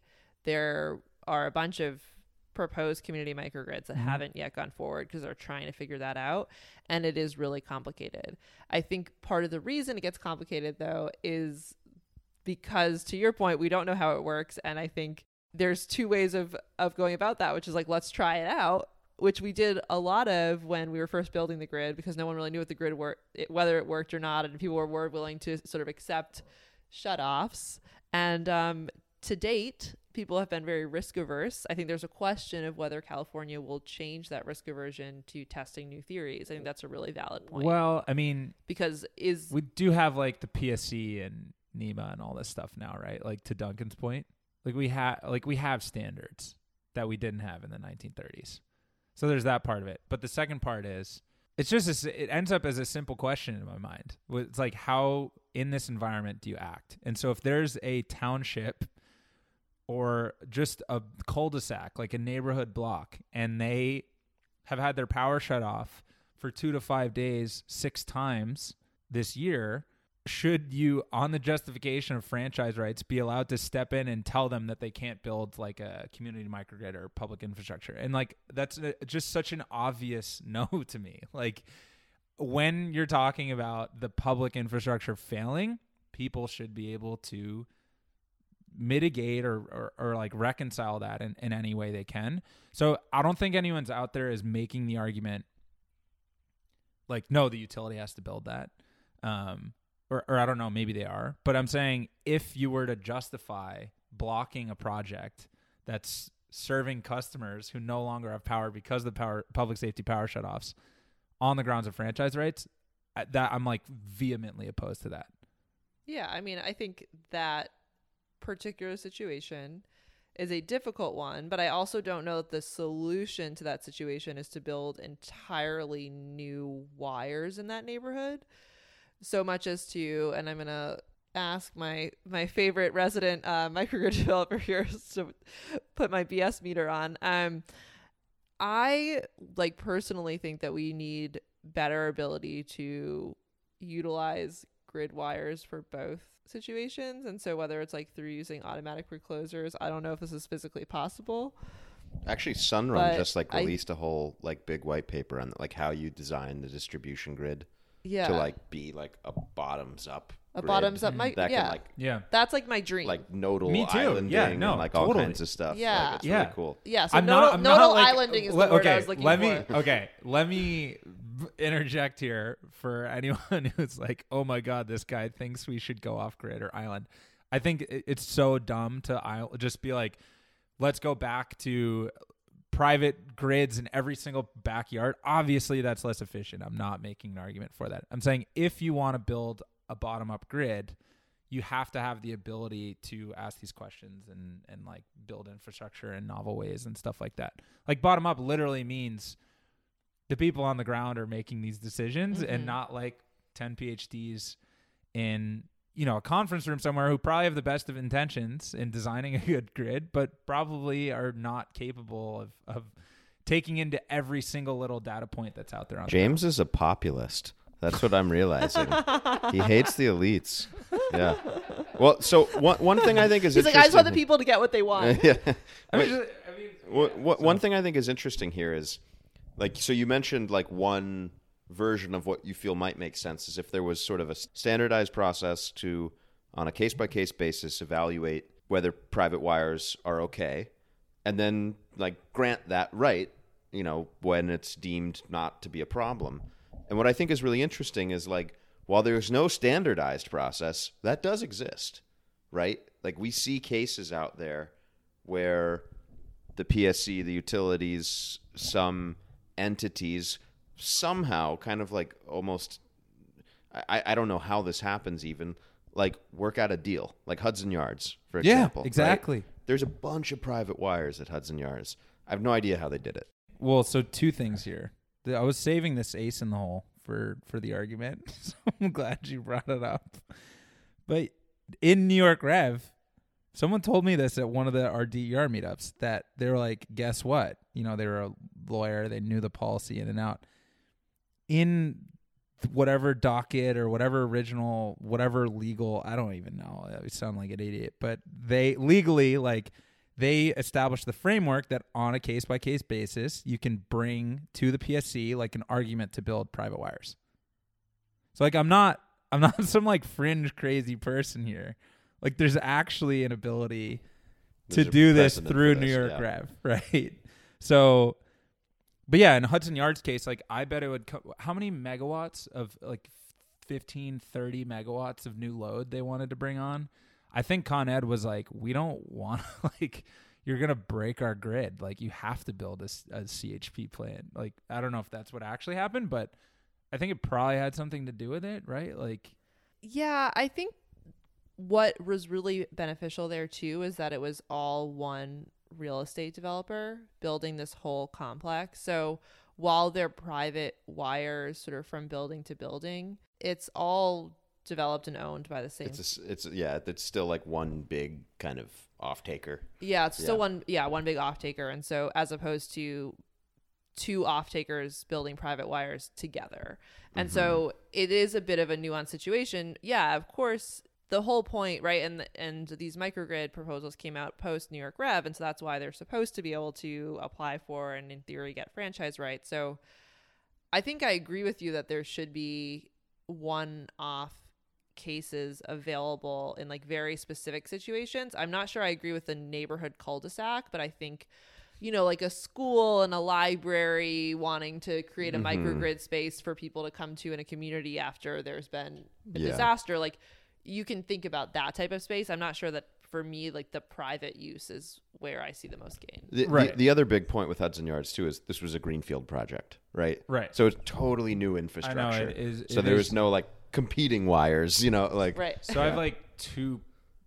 there are a bunch of proposed community microgrids that Mhm. haven't yet gone forward because they're trying to figure that out and it is really complicated. I think part of the reason it gets complicated though is because to your point we don't know how it works and I think there's two ways of of going about that which is like let's try it out which we did a lot of when we were first building the grid because no one really knew what the grid worked whether it worked or not and people were, were willing to sort of accept shut-offs. And um, to date people have been very risk averse i think there's a question of whether california will change that risk aversion to testing new theories. I think that's a really valid point. Well, I mean, because is we do have like the PSC and NEMA and all this stuff now, right? Like to Duncan's point, like we have like we have standards that we didn't have in the 1930s. So there's that part of it. But the second part is it's just a it ends up as a simple question in my mind. It's like how in this environment do you act? And so if there's a township or just a cul-de-sac, like a neighborhood block, and they have had their power shut off for two to five days, six times this year, should you, on the justification of franchise rights, be allowed to step in and tell them that they can't build like a community microgrid or public infrastructure? And like, that's just such an obvious *laughs* no to me. Like, when you're talking about the public infrastructure failing, people should be able to mitigate or, or, or like reconcile that in, in any way they can. So I don't think anyone's out there is making the argument like, no, the utility has to build that. Um, or, or I don't know, maybe they are. But I'm saying if you were to justify blocking a project that's serving customers who no longer have power because of the power public safety power shutoffs on the grounds of franchise rights, that I'm like vehemently opposed to that. Yeah, I mean, I think that particular situation is a difficult one, but I also don't know that the solution to that situation is to build entirely new wires in that neighborhood. So much as to, and I'm going to ask my my favorite resident uh, *laughs* microgrid developer here to put my BS meter on. Um, I like personally think that we need better ability to utilize grid wires for both situations and so whether it's like through using automatic reclosers i don't know if this is physically possible Actually, Sunrun But just like released a whole like big white paper on like how you design the distribution grid yeah to like be like a bottoms up. a bottoms up mic mm-hmm. that yeah can like Yeah. that's like my dream like nodal Me too. islanding Yeah, no, and like all totally. kinds of stuff. Yeah. like, it's Yeah. really cool. yeah so I'm nodal, not, I'm nodal not, like, islanding is the word okay, i was looking let for me okay let me interject here for anyone *laughs* who's like oh my god this guy thinks we should go off grid or island i think it's so dumb to just be like let's go back to private grids in every single backyard obviously that's less efficient i'm not making an argument for that i'm saying if you want to build a bottom up grid you have to have the ability to ask these questions and and like build infrastructure in novel ways and stuff like that. Like bottom up literally means the people on the ground are making these decisions Mhm. and not like 10 PhDs in you know a conference room somewhere who probably have the best of intentions in designing *laughs* a good grid but probably are not capable of of taking into every single little data point that's out there on the James is a populist. That's what I'm realizing. he hates the elites. Yeah. Well, so one one thing I think is he's like i just want the people to get what they want *laughs* yeah. I mean, just- I mean, What, what, One thing I think is interesting here is, like, so you mentioned like one version of what you feel might make sense is if there was sort of a standardized process to, on a case by case basis, evaluate whether private wires are okay, and then like grant that right, you know, when it's deemed not to be a problem. And what I think is really interesting is like, while there's no standardized process, that does exist, right? Like we see cases out there where the PSC, the utilities, some entities somehow kind of like almost I, I don't know how this happens even like work out a deal like Hudson Yards for Yeah, example right? exactly. there's a bunch of private wires at Hudson Yards I have no idea how they did it Well, so two things here. I was saving this ace in the hole for for the argument, *laughs* so I'm glad you brought it up. But in New York REV, someone told me this at one of the our DER meetups that they were like, guess what? You know, they were a lawyer, they knew the policy in and out. In whatever docket or whatever original, whatever legal, I don't even know. I sound like an idiot, but they legally like they established the framework that on a case by case basis you can bring to the PSC like an argument to build private wires. So like I'm not *laughs* I'm not some like fringe crazy person here. Like there's actually an ability There's to do this through this, New York yeah. REV, *laughs* right? So but yeah, in Hudson Yards case, like I bet it would co- how many megawatts of like 15 30 megawatts of new load they wanted to bring on. I think Con Ed was like, we don't want *laughs* like you're gonna break our grid. Like you have to build a, a CHP plant. Like I don't know if that's what actually happened, but I think it probably had something to do with it, right? Like Yeah, I think what was really beneficial there too is that it was all one real estate developer building this whole complex. So while they're private wires sort of from building to building, it's all developed and owned by the same it's a it's yeah it's still like one big kind of off taker Yeah, it's still Yeah. one yeah, one big off taker. And so as opposed to two off takers building private wires together. And so mm-hmm. it is a bit of a nuanced situation. Yeah, of course the whole point, right? And and these microgrid proposals came out post New York REV, and so that's why they're supposed to be able to apply for and in theory get franchise rights. So I think I agree with you that there should be one off cases available in like very specific situations. I'm not sure I agree with the neighborhood cul-de-sac, but I think you know like a school and a library wanting to create a Mhm. microgrid space for people to come to in a community after there's been a Yeah. disaster like you can think about that type of space. I'm not sure that for me like the private use is where I see the most gain. the, Right. the, the other big point with Hudson Yards too is this was a greenfield project right Right. so it's totally new I know infrastructure it is. so it there is- was no like competing wires you know like Right. So I have like two.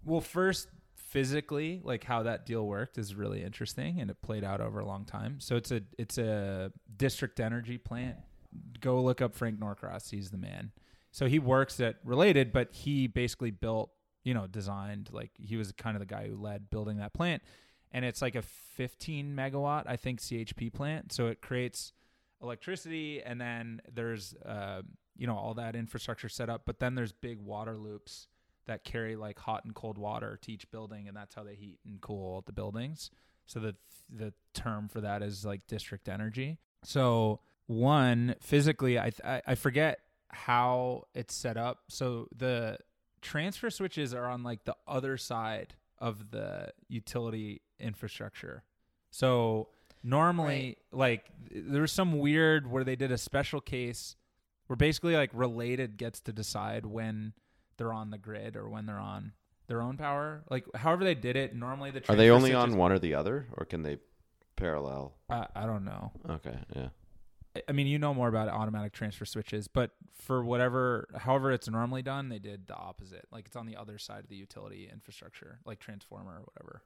Well, first, physically, like how that deal worked is really interesting, and it played out over a long time. So it's a it's a district energy plant. Go look up Frank Norcross. He's the man. So he works at Related, but he basically built, you know, designed like he was kind of the guy who led building that plant, and it's like a 15 megawatt, I think, CHP plant. So it creates electricity, and then there's uh, you know all that infrastructure set up, but then there's big water loops that carry like hot and cold water to each building, and that's how they heat and cool the buildings. So the the term for that is like district energy. So one physically, I I, I forget how it's set up. So the transfer switches are on like the other side of the utility infrastructure. So normally, like there was some weird where they did a special case where basically like related gets to decide when they're on the grid or when they're on their own power. Like however they did it, normally the are they only on one or the other or can they parallel I, I don't know. okay yeah I- I mean, you know more about automatic transfer switches, but for whatever, however it's normally done, they did the opposite. Like it's on the other side of the utility infrastructure, like transformer or whatever.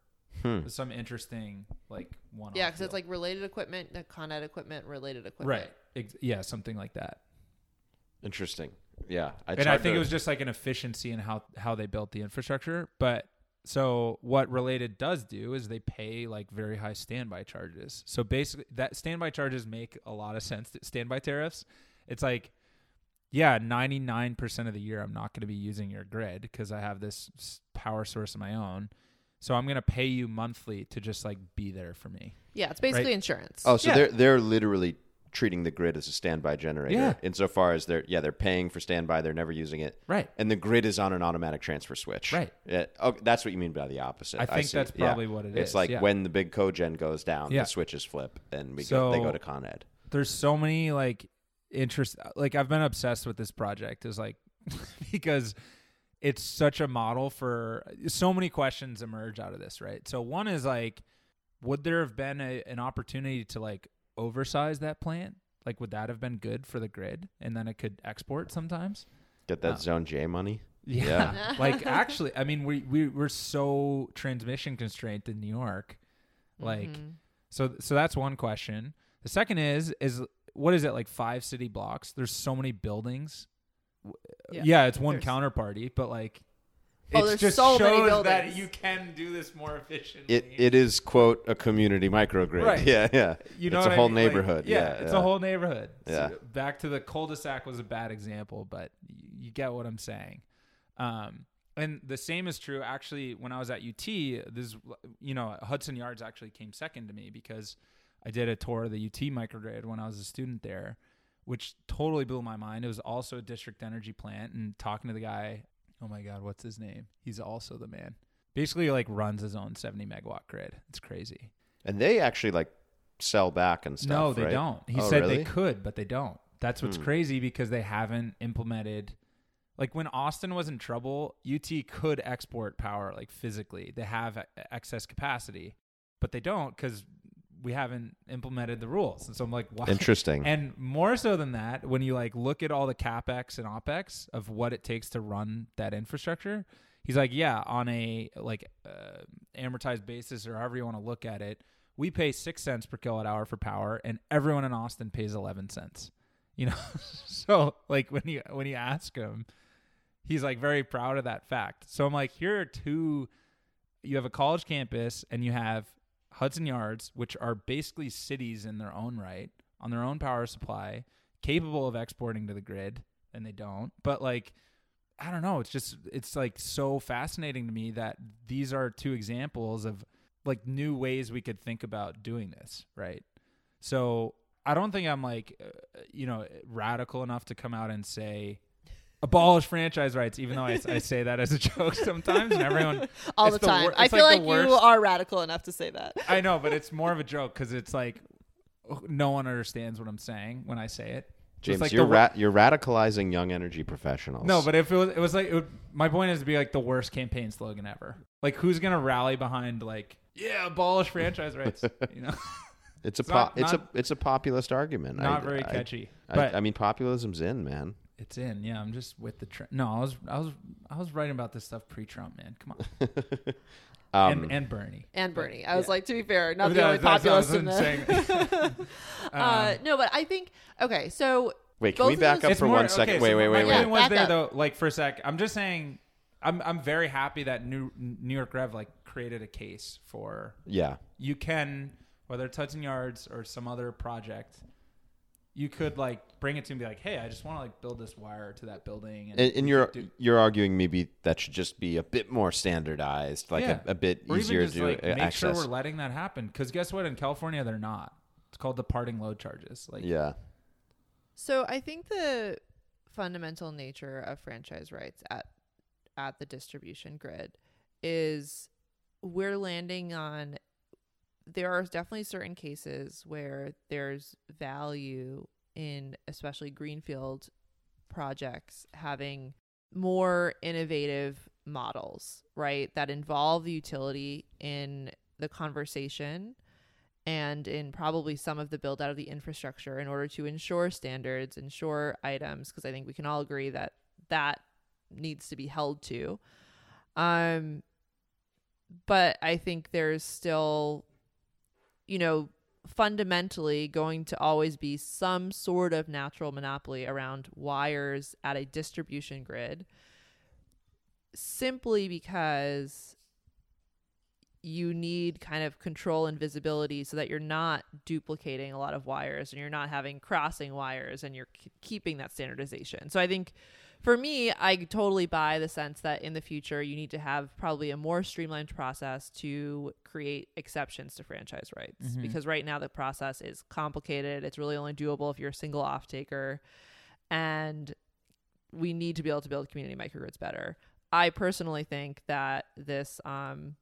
hmm. Some interesting like one. Yeah, because it's like related equipment, the Con Ed equipment, related equipment. right, Ex- yeah, something like that. interesting yeah it's and I think to- it was just like an efficiency in how how they built the infrastructure. But so what related does do is they pay like very high standby charges. So basically, that standby charges make a lot of sense. Standby tariffs, it's like. Yeah, 99% of the year I'm not going to be using your grid because I have this power source of my own. So I'm gonna pay you monthly to just like be there for me. Yeah, it's basically Right. insurance. Oh, so Yeah. they're they're literally treating the grid as a standby generator. Yeah. Insofar as they're yeah they're paying for standby, they're never using it, Right. and the grid is on an automatic transfer switch. Right. Yeah. Oh, that's what you mean by the opposite. I think see. that's Yeah. probably what it It's is, like yeah. when the big cogen goes down, Yeah. the switches flip, and we go, they go to Con Ed. There's so many like interest. Like I've been obsessed with this project. Is like *laughs* because it's such a model for so many questions emerge out of this. Right. So one is like, would there have been a, an opportunity to like oversize that plant? Like, would that have been good for the grid, and then it could export sometimes? Get that Oh. Zone J money. Yeah. Yeah. *laughs* like actually, I mean, we we we're so transmission constrained in New York. Like, Mhm. so so that's one question. The second is is what is it like five city blocks? There's so many buildings. Yeah. Yeah, it's one There's- counterparty, but like it there's just so many shows that you can do this more efficiently. It it is quote a community microgrid. Right. *laughs* Yeah, yeah. you know it's a a I whole mean? Like, neighborhood. yeah, yeah, it's yeah. a whole neighborhood. Yeah. So back to the cul-de-sac was a bad example, but you get what I'm saying. Um, and the same is true actually when I was at UT. This, you know, Hudson Yards actually came second to me because I did a tour of the UT microgrid when I was a student there, which totally blew my mind. It was also a district energy plant, and talking to the guy, oh my god, what's his name? He's also the man. Basically, like runs his own 70 megawatt grid. It's crazy. And they actually like sell back and stuff. No, they right? don't. He Oh, said really? they could, but they don't. That's what's Hmm. crazy because they haven't implemented. Like when Austin was in trouble, UT could export power like physically. They have excess capacity, but they don't because we haven't implemented the rules. And so I'm like, why? Interesting. And more so than that, when you like look at all the capex and opex of what it takes to run that infrastructure, he's like, yeah, on a like uh, amortized basis or however you want to look at it, we pay six cents per kilowatt hour for power, and everyone in Austin pays eleven cents. You know, *laughs* so like when you when you ask him, he's like very proud of that fact. So I'm like, here are two. You have a college campus, and you have Hudson Yards, which are basically cities in their own right, on their own power supply, capable of exporting to the grid, and they don't. But like, I don't know. It's just it's like so fascinating to me that these are two examples of like new ways we could think about doing this, right? So I don't think I'm like, uh, you know, radical enough to come out and say abolish franchise rights, even though I, I say that as a *laughs* joke sometimes, and everyone all it's the time. wor- I it's feel like like, you are radical enough to say that. I know, but it's more of a joke because it's like oh, no one understands what I'm saying when I say it. It's James, like you're the ra- you're radicalizing young energy professionals. no, but if it was, it was like it would, my point is to be like the worst campaign slogan ever. Like who's gonna rally behind like yeah, abolish franchise rights? *laughs* You know, it's a it's po- not- it's not- a it's a populist argument. not I- very I- catchy. I, but I mean, populism's in, man. It's in. Yeah, I'm just with the trend. No, I was I was I was writing about this stuff pre-Trump, man. Come on, *laughs* Um, and and Bernie. And Bernie. I was Yeah. like, to be fair, not *laughs* the That- only that's what I was populist in the. *laughs* uh, Um, no, but I think okay. So wait, can we back up for more- one second? okay, wait, so wait, my wait, wait. point was back there up. though, like for a sec. I'm just saying, I'm I'm very happy that New New York REV like created a case for Yeah, you can whether it's Hudson Yards or some other project, you could like bring it to me and be like, hey, I just want to like build this wire to that building, and, and, and you're do- you're arguing maybe that should just be a bit more standardized, like Yeah. a, a bit or easier even just to like make access. sure we're letting that happen. Because guess what? In California, they're not. It's called departing load charges. Like yeah, So I think the fundamental nature of franchise rights at at the distribution grid is we're landing on there are definitely certain cases where there's value in especially greenfield projects having more innovative models, right? That involve the utility in the conversation and in probably some of the build out of the infrastructure in order to ensure standards, ensure items, because I think we can all agree that that needs to be held to. Um, but I think there's still, you know, fundamentally going to always be some sort of natural monopoly around wires at a distribution grid simply because you need kind of control and visibility so that you're not duplicating a lot of wires and you're not having crossing wires and you're keeping that standardization. So I think for me, I totally buy the sense that in the future you need to have probably a more streamlined process to create exceptions to franchise rights Mhm. because right now the process is complicated. It's really only doable if you're a single off taker and we need to be able to build community microgrids better. I personally think that this um,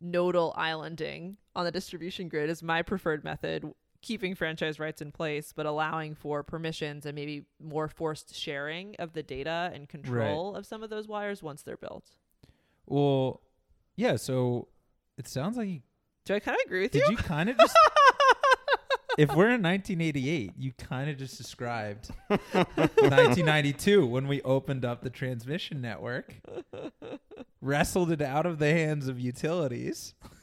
nodal islanding on the distribution grid is my preferred method, keeping franchise rights in place, but allowing for permissions and maybe more forced sharing of the data and control of some of those wires once they're built. Well, yeah. So it sounds like you, Do I kind of agree with did you? Did you kind of just *laughs* if we're in 1988, you kind of just described 1992 when we opened up the transmission network, wrestled it out of the hands of utilities, *laughs*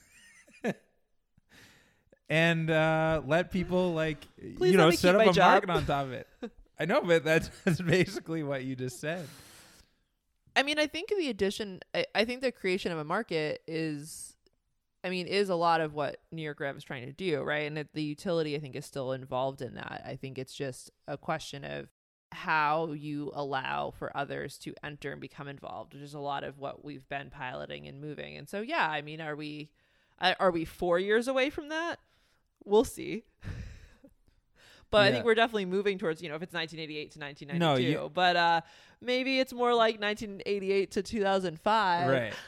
and uh, let people like Please you know set up a job. market on top of it. *laughs* I know, but that's, *laughs* that's basically what you just said. I mean, I think the addition, I, I think the creation of a market is, I mean, is a lot of what New York REV is trying to do, right? And it, the utility, I think, is still involved in that. I think it's just a question of how you allow for others to enter and become involved, which is a lot of what we've been piloting and moving. And so, yeah, I mean, are we, uh, are we four years away from that? We'll see. *laughs* But I think we're definitely moving towards, you know, if it's 1988 to 1992. No, you- but uh, maybe it's more like 1988 to 2005. Right. *laughs*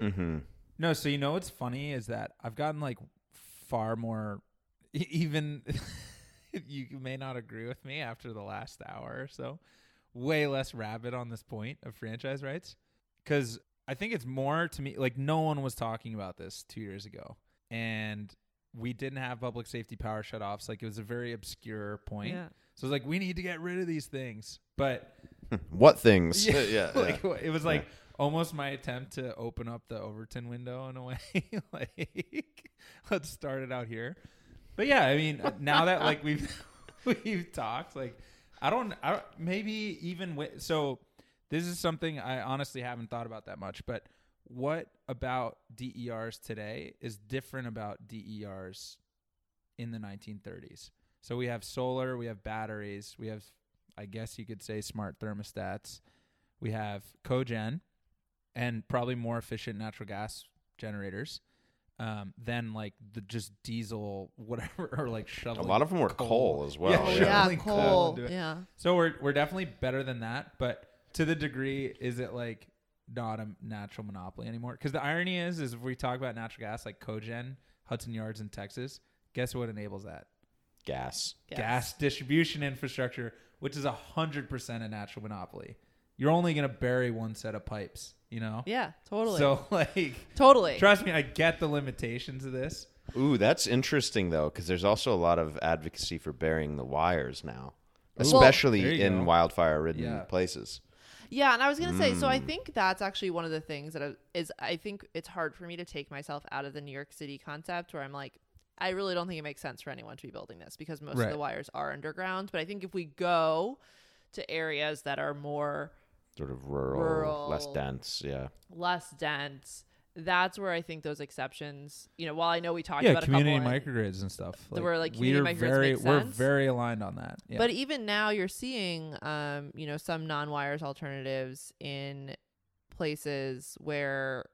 Mm-hmm. No, so you know what's funny is that I've gotten like far more, even *laughs* you may not agree with me after the last hour or so, way less rabid on this point of franchise rights. Because I think it's more to me like no one was talking about this two years ago. And we didn't have public safety power shutoffs. Like it was a very obscure point. Yeah. So it's like, we need to get rid of these things. But hmm. What things? *laughs* yeah, uh, *laughs* yeah. like it was like almost my attempt to open up the Overton window in a way. *laughs* like, let's start it out here. But yeah, I mean, uh, now that like we've we've talked, like I don't, I don't maybe even with so this is something I honestly haven't thought about that much. But what about DERs today is different about DERs in the 1930s? So we have solar, we have batteries, we have, I guess you could say, smart thermostats. We have cogen, and probably more efficient natural gas generators um, than like the just diesel whatever *laughs* or like shovel. A lot of them were coal. coal, as well. Yeah, yeah. yeah, coal coal. into it. Yeah. So we're we're definitely better than that, but to the degree, is it like not a natural monopoly anymore? Because the irony is, is if we talk about natural gas, like cogen, Hudson Yards in Texas, guess what enables that? Gas. Gas distribution infrastructure, which is a hundred percent a natural monopoly. You're only gonna bury one set of pipes, you know. Yeah, totally. So *laughs* like, totally. trust me, I get the limitations of this. Ooh, that's interesting though, because there's also a lot of advocacy for burying the wires now, Ooh. especially There you in go. wildfire-ridden Yeah. places. Yeah, and I was gonna say, so I Mm. think that's actually one of the things that I, is I think it's hard for me to take myself out of the New York City concept where I'm like, I really don't think it makes sense for anyone to be building this because most of the wires are underground. But I think if we go to areas that are more Sort of rural, less dense. Yeah. less dense, that's where I think those exceptions. You know, while I know we talked yeah, about community a couple, microgrids and stuff. That were, like, community we're microgrids very we're very aligned on that. Yeah. But even now, you're seeing, um, you know, some non-wires alternatives in places where,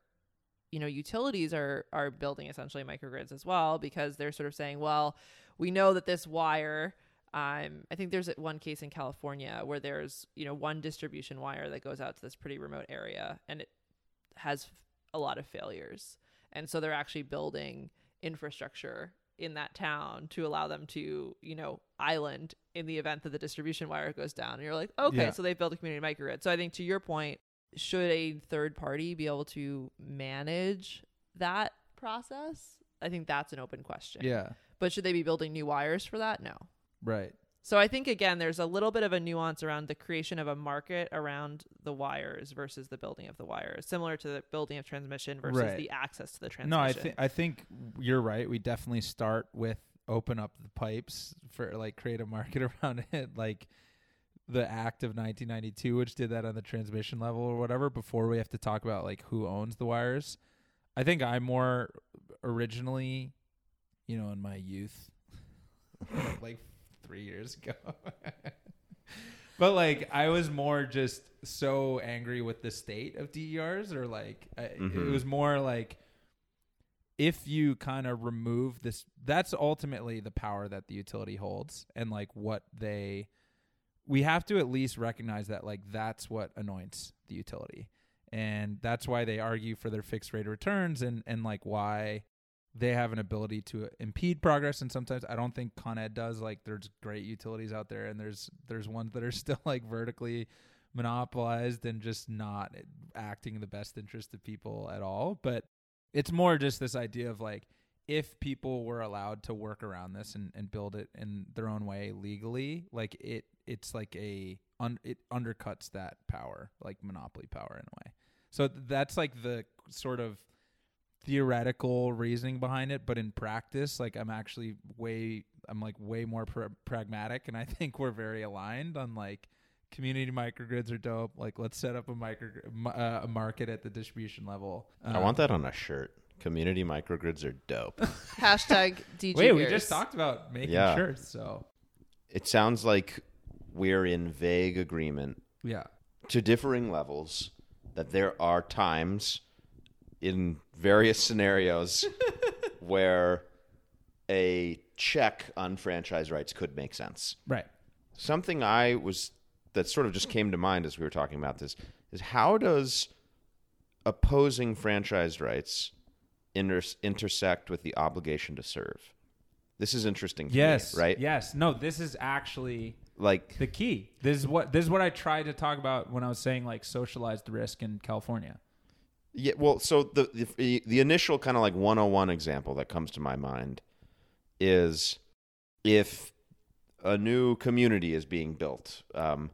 you know, utilities are are building essentially microgrids as well because they're sort of saying, well, we know that this wire. Um, I think there's one case in California where there's you know one distribution wire that goes out to this pretty remote area and it has a lot of failures, and so they're actually building infrastructure in that town to allow them to, you know, island in the event that the distribution wire goes down. And you're like, okay, Yeah. so they built a community microgrid. So I think to your point, should a third party be able to manage that process? I think that's an open question. yeah, But should they be building new wires for that? No. right. So I think again, there's a little bit of a nuance around the creation of a market around the wires versus the building of the wires, similar to the building of transmission versus Right. the access to the transmission. No, I think I think you're right. We definitely start with open up the pipes for like create a market *laughs* around it, like the Act of 1992, which did that on the transmission level or whatever. Before we have to talk about like who owns the wires, I think I more originally, you know, in my youth, *laughs* like three years ago. *laughs* but like I was more just so angry with the state of DERs, or like I, it mm-hmm. was more like if you kind of remove this, that's ultimately the power that the utility holds, and like what they. We have to at least recognize that like that's what anoints the utility and that's why they argue for their fixed rate of returns and and like why they have an ability to impede progress and sometimes I don't think Con Ed does like there's great utilities out there and there's there's ones that are *laughs* still like vertically monopolized and just not acting in the best interest of people at all but it's more just this idea of like if people were allowed to work around this and, and build it in their own way legally like it it's like a un, it undercuts that power like monopoly power in a way. So that's like the sort of theoretical reasoning behind it, but in practice, like I'm actually way I'm like way more pr- pragmatic, and I think we're very aligned on like community microgrids are dope. Like let's set up a micro uh, a market at the distribution level. I want that on a shirt. Community microgrids are dope. *laughs* Hashtag DG. Wait, we just talked about making Yeah. shirts, so it sounds like we're in vague agreement yeah, to differing levels that there are times in various scenarios *laughs* where a check on franchise rights could make sense. right. Something I was that sort of just came to mind as we were talking about this is how does opposing franchise rights inter- intersect with the obligation to serve? This is interesting Yes, me, right? Yes, no, this is actually Like the key. This is what this is what I tried to talk about when I was saying like socialized risk in California. Yeah, well, so the the, the initial kind of like 101 example that comes to my mind is if a new community is being built, um,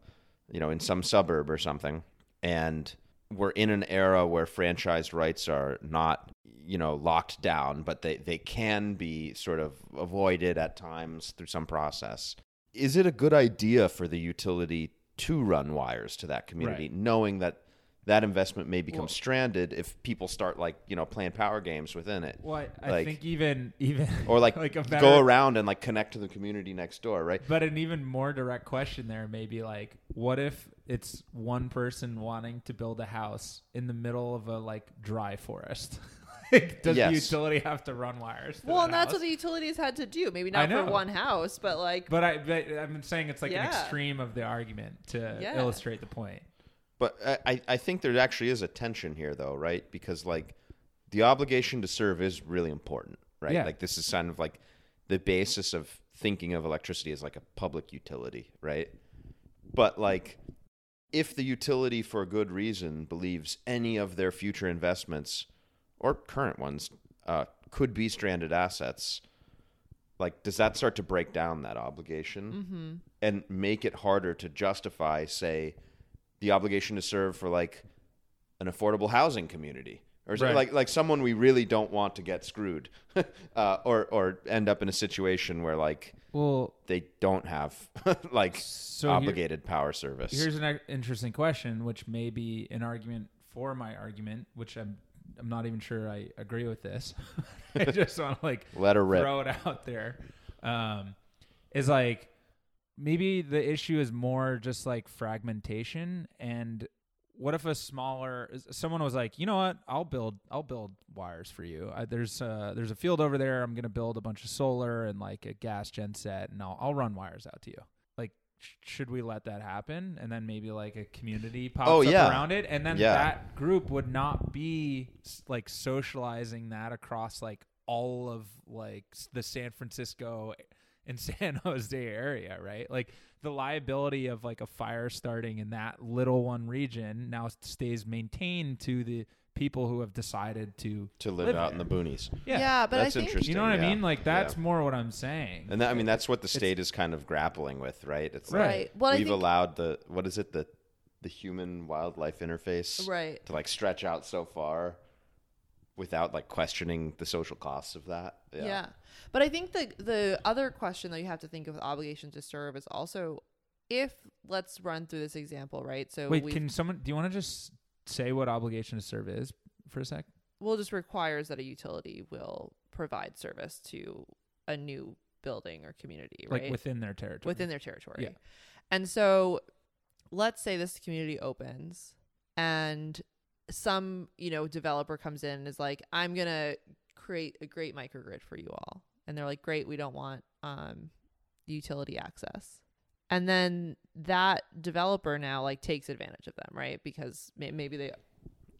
you know, in some suburb or something, and we're in an era where franchise rights are not, you know, locked down, but they, they can be sort of avoided at times through some process. Is it a good idea for the utility to run wires to that community, Right. knowing that that investment may become Well- stranded if people start like you know playing power games within it, Well, I, I think even even *laughs* or like, like a go around and like connect to the community next door, right? But an even more direct question there may be like, what if it's one person wanting to build a house in the middle of a like dry forest? *laughs* like, does Yes. the utility have to run wires? To Well, that and that's house? what the utilities had to do. Maybe not for one house, but like But I, but I'm saying it's like an extreme of the argument to Yeah. illustrate the point. But I- I, think there actually is a tension here, though, right? Because like the obligation to serve is really important, right? Yeah. Like this is kind of like the basis of thinking of electricity as like a public utility, right? But like if the utility for a good reason believes any of their future investments or current ones uh, could be stranded assets, like does that start to break down that obligation and make it harder to justify, say, the obligation to serve for like an affordable housing community or Right. like like someone we really don't want to get screwed *laughs* uh, or or end up in a situation where like Well, they don't have *laughs* like so here- obligated power service. Here's an interesting question, which may be an argument for my argument, which I'm I'm not even sure I agree with this. *laughs* I just want to like Let her rip. throw it out there. Um, is like maybe the issue is more just like fragmentation and what if a smaller someone was like you know what? I'll build i'll build wires for you. I, there's uh there's a field over there. I'm gonna build a bunch of solar and like a gas gen set and i'll, I'll run wires out to you. Like sh- should we let that happen? And then maybe like a community pops Oh, up yeah. around it and then Yeah. that group would not be like socializing that across like all of like the San Francisco and *laughs* San Jose area, right? Like the liability of like a fire starting in that little one region now stays maintained to the people who have decided to to live, live out in the boonies. yeah, yeah but That's I think interesting. You know what I mean? Like that's Yeah. more what I'm saying. And that, I mean that's what the state is kind of grappling with, right? It's like right. Well, we've think allowed the what is it the the human wildlife interface right. to like stretch out so far without like questioning the social costs of that. Yeah. But I think the the other question that you have to think of with obligation to serve is also if let's run through this example, right? So Wait, can someone? Do you want to just say what obligation to serve is for a sec? well, it just requires that a utility will provide service to a new building or community, like within their territory. within their territory. Yeah. And so let's say this community opens and some, you know, developer comes in and is like, I'm going to create a great microgrid for you all. And they're like, great, we don't want um, utility access. And then that developer now like takes advantage of them, right? Because may- maybe they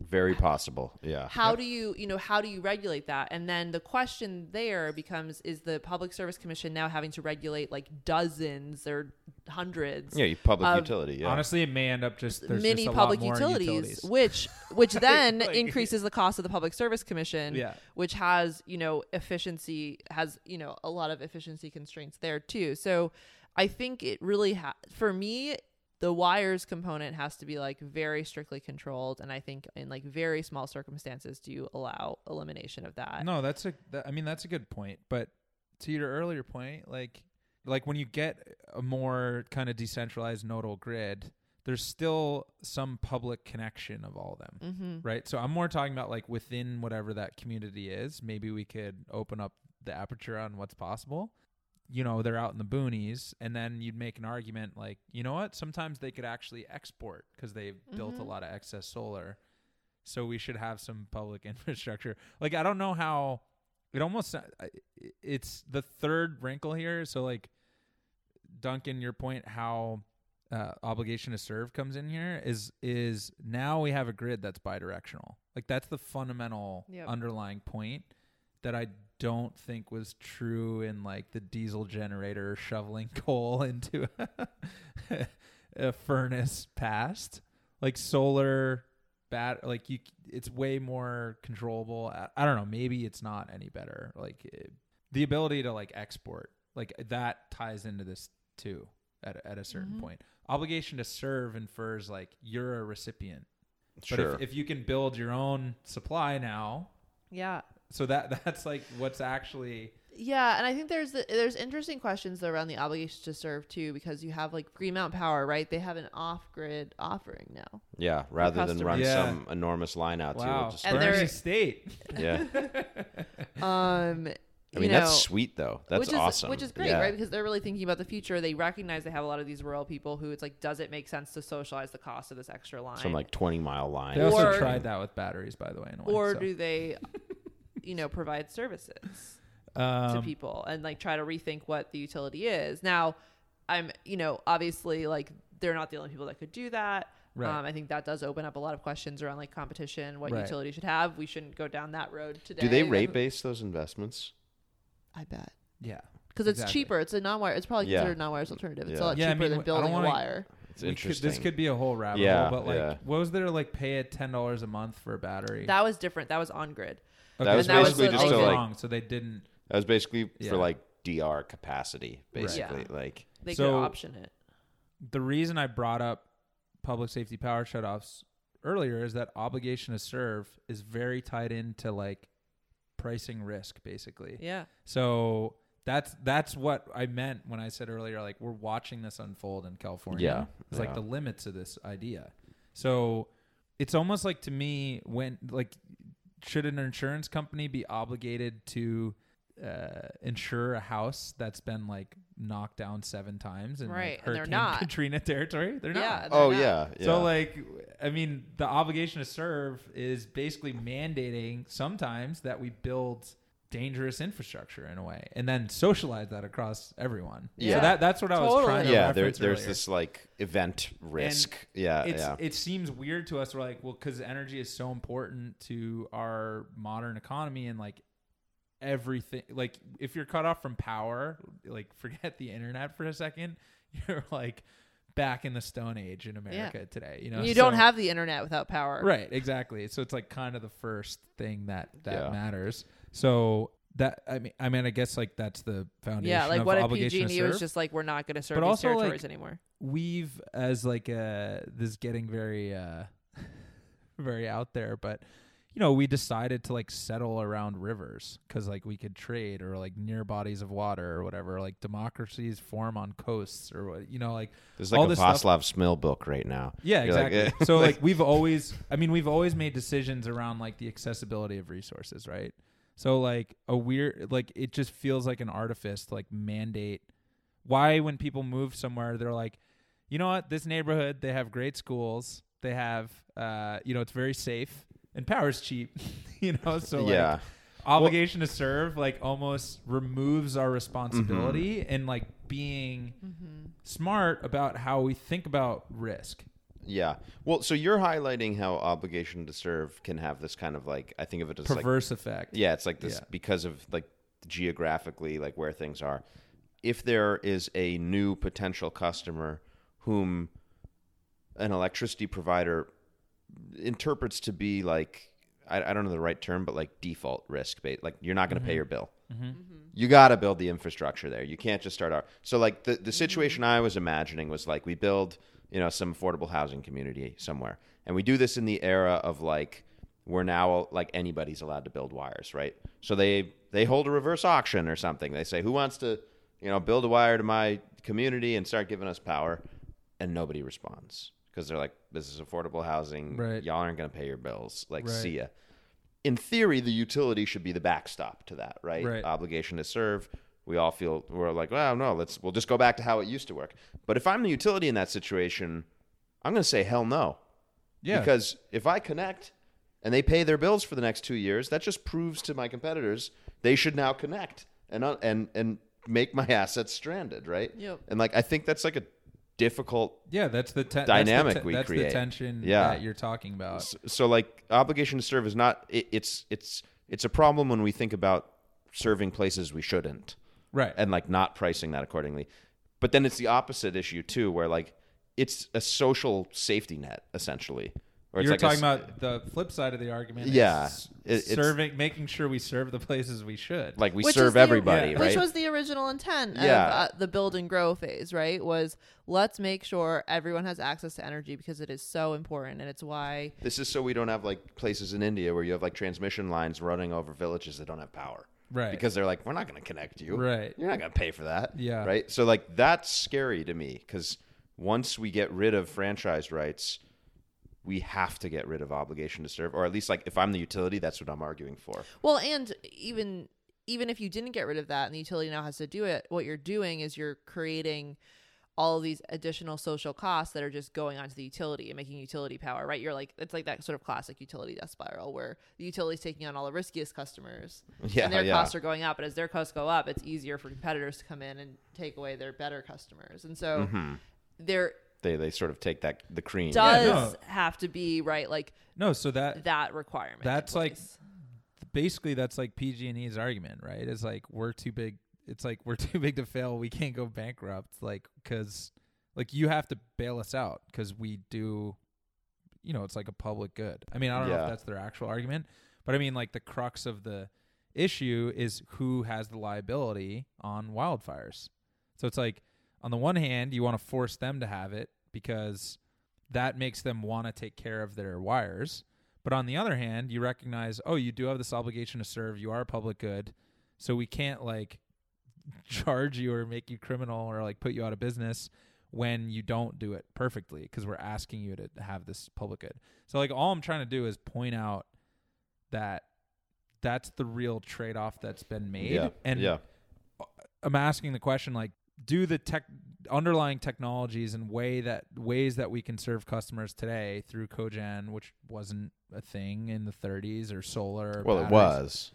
Very possible. Yeah. how do you you know how do you regulate that and then the question there becomes is the public service commission now having to regulate like dozens or hundreds Yeah, public Of- utility. Yeah. Honestly, it may end up just there's mini just a public lot more utilities, *laughs* which which then Like- increases the cost of the public service commission Yeah. which has you know efficiency has you know a lot of efficiency constraints there too so i think it really ha- for me the wires component has to be like very strictly controlled and i think in like very small circumstances do you allow elimination of that No, that's a. That, I mean, that's a good point. But to your earlier point, like, like when you get a more kind of decentralized nodal grid, there's still some public connection of all of them, mm-hmm. right? So I'm more talking about like within whatever that community is. Maybe we could open up the aperture on what's possible. You know, they're out in the boonies, and then you'd make an argument like, you know what? Sometimes they could actually export because they've built a Mhm. lot of excess solar. So we should have some public *laughs* infrastructure. Like I don't know how it almost I- it's the third wrinkle here. So like Duncan, your point how uh, obligation to serve comes in here is is now we have a grid that's bidirectional. Like that's the fundamental Yep. underlying point that I don't think was true in like the diesel generator shoveling *laughs* coal into *laughs* a furnace past. Like solar bat like you it's way more controllable. I, I don't know, maybe it's not any better. Like it, the ability to like export like that ties into this too at a, at a certain Mhm. point. Obligation to serve infers like you're a recipient. But sure. if, if you can build your own supply now, yeah so that *laughs* that's like what's actually Yeah, and I think there's the, there's interesting questions around the obligation to serve too, because you have like Green Mountain Power, right? They have an off-grid offering now. yeah. Rather than run. Yeah. some enormous line out to wow. we'll just And Bernie they're- State. *laughs* yeah. *laughs* Um, I mean, you that's sweet though. That's which is, awesome. Which is great, Yeah. right? Because they're really thinking about the future. They recognize they have a lot of these rural people who it's like, does it make sense to socialize the cost of this extra line? Some like 20 mile line. They also Or- tried that with batteries, by the way. In a way, or so. do they, you know, provide services? to um, people and like try to rethink what the utility is. Now, I'm, you know, obviously like they're not the only people that could do that. Right. Um, I think that does open up a lot of questions around like competition, what Right. utility should have. We shouldn't go down that road today. Do they rate base those investments? I bet. Yeah. Because it's Exactly. cheaper. It's a non-wire. It's probably Yeah. considered a non-wires alternative. It's Yeah. a lot Yeah, I cheaper mean, than building a wanna- wire. It's We could- this could be a whole rabbit Yeah, hole, but like, yeah. what was there like pay at ten dollars a month for a battery? That was different. That was on grid. That was And that was basically so just to like wrong, so they didn't. that was basically Yeah. for like DR capacity, Right. basically. Yeah. Like They So- could option it. The reason I brought up public safety power shutoffs earlier is that obligation to serve is very tied into like pricing risk, basically. Yeah. So that's that's what I meant when I said earlier, like we're watching this unfold in California. Yeah, it's like the limits of this idea. So it's almost like to me when like should an insurance company be obligated to uh, insure a house that's been like knocked down seven times in Right, like, and they're Hurricane not. Katrina *laughs* territory? They're Yeah. not. they're oh not. yeah, yeah. So like, I mean, the obligation to serve is basically mandating sometimes that we build dangerous infrastructure in a way, and then socialize that across everyone. Yeah. So that that's what I was trying to yeah, there, there's earlier. this like event risk. yeah, It's, yeah. It seems weird to us. We're like, well, because energy is so important to our modern economy and like everything. Like, if you're cut off from power, like *laughs* forget the internet for a second, *laughs* you're like back in the Stone Age in America today. You know, you don't have the internet without power. Right, exactly. So it's like kind of the first thing that that Yeah. matters. So that I mean, I mean, I guess like that's the foundation. Yeah, like of what if obligation to PG&E was just like, we're not going to serve But these also, like, territories anymore. we've as like uh this getting very uh *laughs* very out there, but you know, we decided to like settle around rivers because like we could trade or like near bodies of water or whatever. Like democracies form on coasts or what, you know, like There's all like a this stuff- Václav Smil book right now. yeah, You're like, exactly. eh. so like *laughs* we've always I mean we've always made decisions around like the accessibility of resources, right? So like a weird like it just feels like an artifice to like mandate why when people move somewhere they're like, you know what, this neighborhood, they have great schools, they have uh you know, it's very safe and power's cheap, *laughs* you know, so like yeah. obligation to serve like almost removes our responsibility Mm-hmm. and like being smart about how we think about risk. Yeah. Well, so you're highlighting how obligation to serve can have this kind of like I think of it as like Perverse effect. yeah, it's like this Yeah. because of like geographically like where things are. If there is a new potential customer whom an electricity provider interprets to be like I, I don't know the right term, but like default risk based. Like you're not going to pay mm-hmm. your bill. Mm-hmm. Mm-hmm. You got to build the infrastructure there. You can't just start out. So like the the situation I was imagining was like we build you know some affordable housing community somewhere, and we do this in the era of like we're now like anybody's allowed to build wires, right? So they they hold a reverse auction or something. They say who wants to you know build a wire to my community and start giving us power, and nobody responds because they're like this is affordable housing. Right. Y'all aren't going to pay your bills. Like Right. see ya in theory, the utility should be the backstop to that, right? Right. Obligation to serve. We all feel we're like, well, no, let's we'll just go back to how it used to work. But if I'm the utility in that situation, I'm going to say hell no, Yeah. because if I connect and they pay their bills for the next two years, that just proves to my competitors they should now connect and uh, and and make my *laughs* assets stranded, right? Yep. And like I think that's like a difficult yeah, that's the te- dynamic that's the we that's create. the tension Yeah. that you're talking about. so, so, like obligation to serve is not it, it's it's it's a problem when we think about serving places we shouldn't Right. and like not pricing that accordingly but then it's the opposite issue too where like it's a social safety net essentially or it's You're like talking s- about the flip side of the argument. Yeah. s- It- it's- serving, making sure we serve the places we should. like we Which serve the- everybody yeah. right Which was the original intent Yeah. of uh, the build and grow phase, right? Was let's make sure everyone has access to energy because it is so important, and it's why this is so we don't have like places in india where you have like transmission lines running over villages that don't have power Right. because they're like we're not going to connect you Right. you're not going to pay for that Yeah. right so like that's scary to me because once we get rid of franchise rights we have to get rid of obligation to serve or at least like if i'm the utility that's what i'm arguing for Well, and even even if you didn't get rid of that and the utility now has to do it, what you're doing is you're creating all of these additional social costs that are just going onto the utility and making utility power, right? You're like it's like that sort of classic utility death spiral where the utility's taking on all the riskiest customers. Yeah, and their yeah. costs are going up, but as their costs go up, it's easier for competitors to come in and take away their better customers. And so Mm-hmm. there they they sort of take that the cream does no. have to be right like no, so that that requirement. That's like- basically that's like PG&E's argument, right? It's like we're too big. It's like we're *laughs* too big to fail. We can't go bankrupt, like because like you have to bail us out because we do. You know, it's like a public good. I mean, I don't know if that's their actual argument, but I mean, like the crux of the issue is who has the liability on wildfires. So it's like on the one hand, you want to force them to have it because that makes them want to take care of their wires. But on the other hand, you recognize, oh, you do have this obligation to serve. You are a public good, so we can't like *laughs* charge you or make you criminal or like put you out of business when you don't do it perfectly because we're asking you to have this public good. So like all I'm trying to do is point out that that's the real trade-off that's been made. Yeah and yeah. I'm asking the question like do the tech underlying technologies and way that ways that we can serve customers today through cogen which wasn't a thing in the 30s or solar or well it was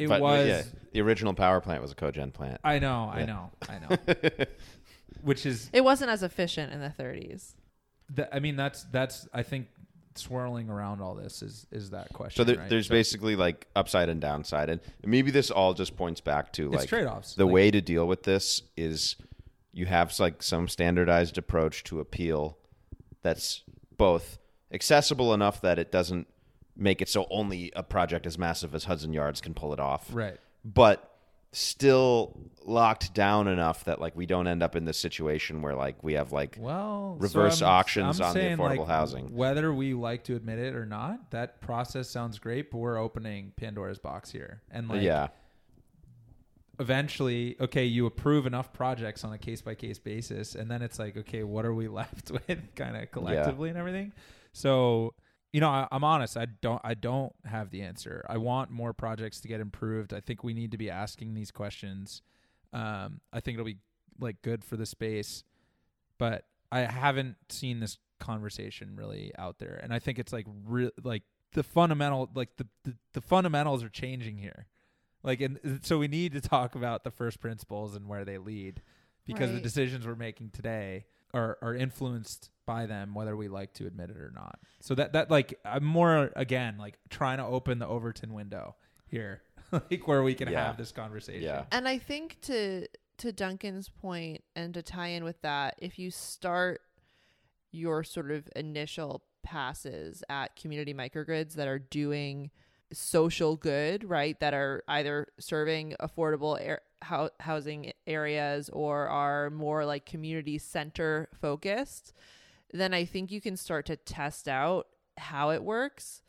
it But, was yeah, the original power plant was a cogen plant I know I know I know *laughs* which is it wasn't as efficient in the 30s. th- I mean that's that's I think swirling around all this is is that question so there, right? there's So basically like upside and downside and maybe this all just points back to like trade-offs the Like, way to deal with this is you have like some standardized approach to appeal that's both accessible enough that it doesn't make it so only a project as massive as Hudson Yards can pull it off, right but still locked down enough that like we don't end up in this situation where like we have like Well, Reverse so I'm- auctions I'm on the affordable like, housing. Whether we like to admit it or not, that process sounds great, but we're opening Pandora's box here. And like yeah eventually, okay, you approve enough projects on a case by case basis, and then it's like, okay, what are we *laughs* left with kind of collectively and everything? So you know, I, I'm honest. I don't. I don't have the answer. I want more projects to get improved. I think we need to be asking these questions. Um, I think it'll be like good for the space, but I haven't seen this conversation really out there, and I think it's like real, like the fundamental, like the, the the fundamentals are changing here. Like, and so we need to talk about the first principles and where they lead, because the decisions we're making today are are influenced by them, whether we like to admit it or not. So that that like I'm more again like trying to open the Overton window here, *laughs* like where we can Yeah. have this conversation. Yeah. And I think to to Duncan's point and to tie in with that, if you start your sort of initial passes at community microgrids that are doing social good, right? That are either serving affordable air, hou- housing areas or are more like community center focused, then I think you can start to test out how it works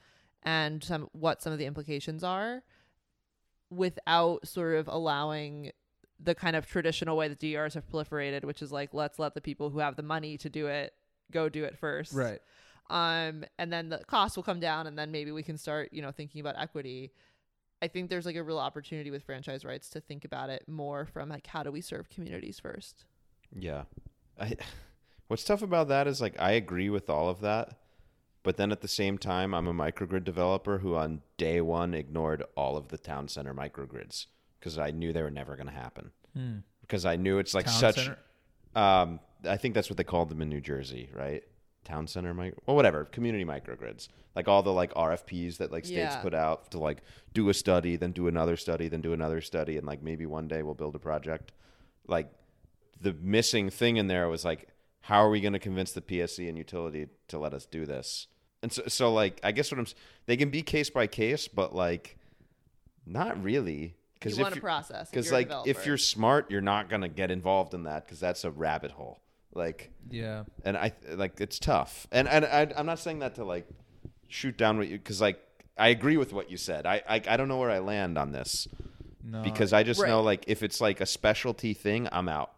and some what some of the implications are without sort of allowing the kind of traditional way that DRs have proliferated, which is like let's let the people who have the money to do it go do it first. Right. Um, and then the cost will come down, and then maybe we can start, you know, thinking about equity. I think there's like a real opportunity with franchise rights to think about it more from like how do we serve communities first. Yeah. I, what's tough about that is like I agree with all of that, but then at the same time I'm a microgrid developer who on day 1 ignored all of the town center microgrids because I knew they were never going to happen. Hmm. Because I knew it's like Town such um I think that's what they called them in New Jersey, right? Town center micro, well whatever, community microgrids. Like all the like RFPs that like states Yeah. put out to like do a study, then do another study, then do another study and like maybe one day we'll build a project. Like the missing thing in there was like how are we going to convince the PSC and utility to let us do this? And so so like I guess what I'm s- they can be case by case, but like not really because you if want a you- process. because like if you're smart, you're not gonna get involved in that because that's a rabbit hole. Like, Yeah. and I like it's tough. And and I, I'm not saying that to like shoot down what you because like I agree with what you said. I, I I don't know where I land on this No. because I just know like if it's like a specialty thing, I'm out.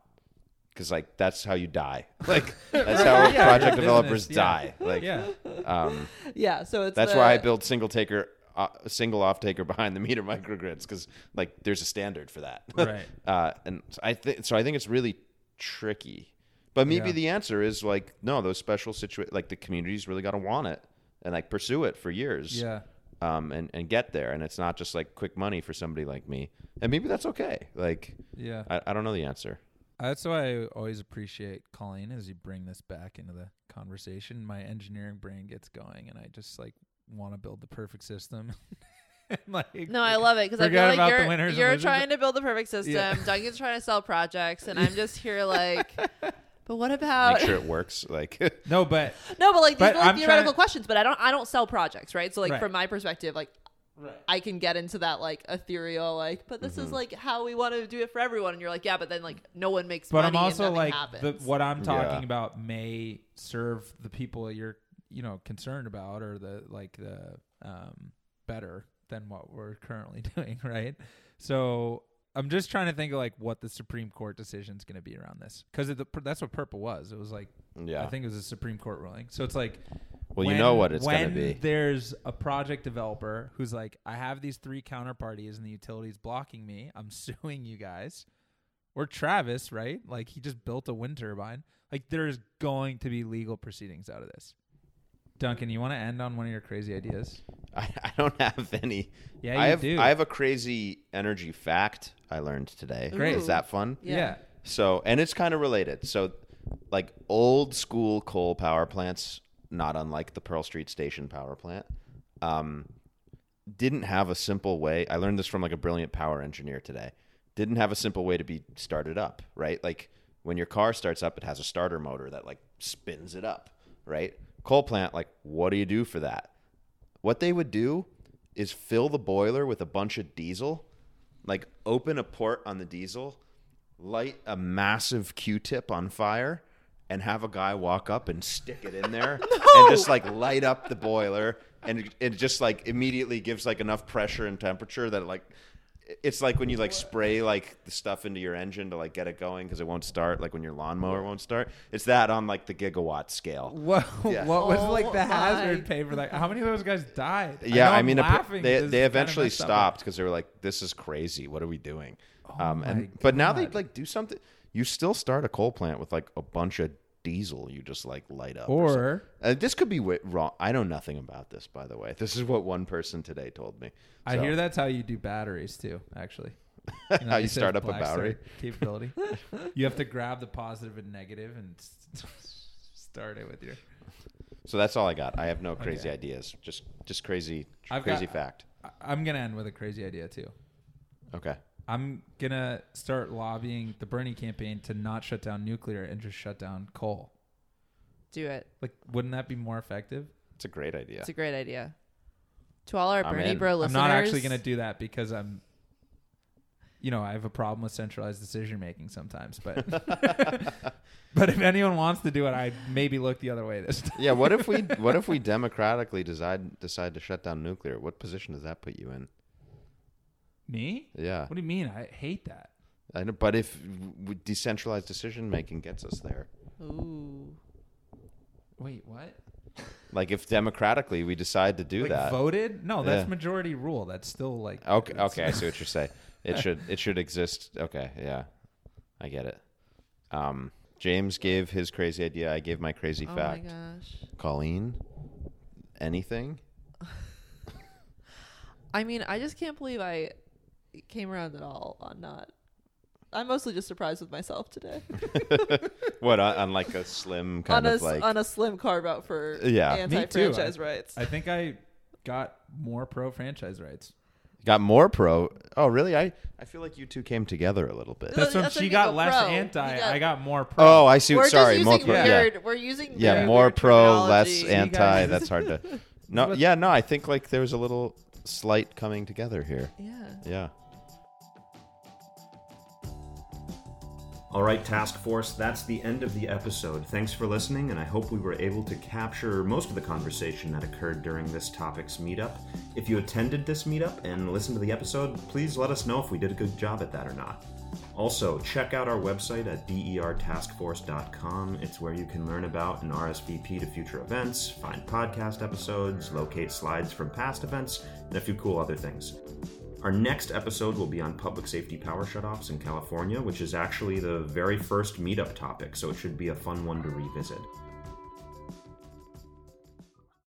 Because like that's how you die. *laughs* Like that's how Yeah, project business, developers yeah. die. Like yeah. um, *laughs* yeah, so it's that's the- why I build single taker, uh, single off taker behind the meter *laughs* microgrids because like there's a standard for that. Right. Uh, and so I think so. I think it's really tricky. But maybe Yeah. the answer is like no, those special situa like the community's really got to want it and like pursue it for years. Yeah. Um, and and get there, and it's not just like quick money for somebody like me. And maybe that's okay. Like Yeah. I, I don't know the answer. That's why I always appreciate Colleen as you bring this back into the conversation. My engineering brain gets going, and I just like want to build the perfect system. *laughs* Like, No, I love it because I Forget feel about like the you're, winners you're losers. trying to build the perfect system. Yeah. Duncan's trying to sell projects, and I'm just here like, *laughs* but what about? Make sure it works. Like No, but *laughs* No, but like these But are like I'm theoretical trying- questions. But I don't I don't sell projects, right? So like Right. from my perspective, like I can get into that like ethereal, like, but this is Mm-hmm. like how we want to do it for everyone. And you're like, yeah, but then like no one makes but money. I'm also and like the, what I'm talking Yeah. about may serve the people you're you know concerned about or the like the um better than what we're currently *laughs* doing, right? So I'm just trying to think of like what the Supreme Court decision is going to be around this because that's what PURPA was. It was like yeah. I think it was a Supreme Court ruling. So it's like well, you know what it's gonna be. There's a project developer who's like, I have these three counterparties and the utilities blocking me. I'm *laughs* suing you guys. Or Travis, right? Like he just built a wind turbine. Like there's going to be legal proceedings out of this. Duncan, you want to end on one of your crazy ideas? *laughs* I, I don't have any. Yeah, I you have. do. I have a crazy energy fact I learned today. Great. Is that fun? Yeah. So, and it's kind of related. So, like old school coal power plants, not unlike the Pearl Street Station power plant, um, didn't have a simple way. I learned this from like a brilliant power engineer today. Didn't have a simple way to be started up, right? Like when your car starts up, it has a starter motor that like spins it up, right? Coal plant, like, what do you do for that? What they would do is fill the boiler with a bunch of diesel like open a port on the diesel, light a massive Q-tip on fire, and have a guy walk up and stick it in there *laughs* and just like light up the boiler, and it, it just like immediately gives like enough pressure and temperature that like it's like when you like spray like the stuff into your engine to like get it going because it won't start like when your lawnmower won't start it's that on like the gigawatt scale What, *laughs* Yeah. what was Oh like the my hazard pay for that? How many of those guys died? yeah i, I'm mean laughing. they, they is kinda eventually stopped because they were like this is crazy what are we doing um my and but now they like do something you still start a coal plant with like a bunch of diesel you just like light up Or- something. uh, this could be wi- wrong i know nothing about this by the way this is what one person today told me I So- hear that's how you do batteries too. Actually, *laughs* know, how you start up a battery capability. *laughs* you have to grab the positive and negative and *laughs* start it with your. so that's all i got i have no crazy Okay. ideas just just crazy I've crazy got- fact I'm gonna end with a crazy idea too. okay I'm gonna start lobbying the Bernie campaign to not shut down nuclear and just shut down coal. Do it. Like, wouldn't that be more effective? it's a great idea It's a great idea. To all our I'm Bernie in. Bro I'm not actually gonna do that because I'm, you know, I have a problem with centralized decision making sometimes. But, *laughs* but if anyone wants to do it, I'd maybe look the other way this time. Yeah, what if we *laughs* what if we democratically decide decide to shut down nuclear? What position does that put you in? Me? Yeah, What do you mean? I hate that. I know, but if w- decentralized decision making gets us there, Ooh. Wait, what? *laughs* like if democratically we decide to do like that, voted? No, that's Yeah. majority rule. That's still like okay, it's- okay, I see what you're saying. *laughs* It should it should exist. Okay, yeah, I get it. Um, James gave his crazy idea. I gave my crazy Oh fact. my gosh. Colleen, anything? *laughs* I mean, I just can't believe I came around at all on not. I'm mostly just surprised with myself today. *laughs* What on, on like a slim kind on a of s- like on a slim carve out for Yeah. Me anti-franchise rights. I think I got more pro franchise rights. got more pro. Oh, really? I I feel like you two came together a little bit. No, That's when what I she mean, got but less pro. You anti. got- I got more pro. Oh, I see. we're sorry, just more using pro. Yeah, weird. We're using yeah, very more weird pro, less terminology. anti. guys- That's *laughs* hard to. No, yeah, no. I think like there was a little slight coming together here. Yeah. Yeah. All right, Task Force, that's the end of the episode. Thanks for listening, and I hope we were able to capture most of the conversation that occurred during this topic's meetup. If you attended this meetup and listened to the episode, please let us know if we did a good job at that or not. Also, check out our website at dertaskforce.com. It's where you can learn about and RSVP to future events, find podcast episodes, locate slides from past events, and a few cool other things. Our next episode will be on public safety power shutoffs in California, which is actually the very first meetup topic, so it should be a fun one to revisit.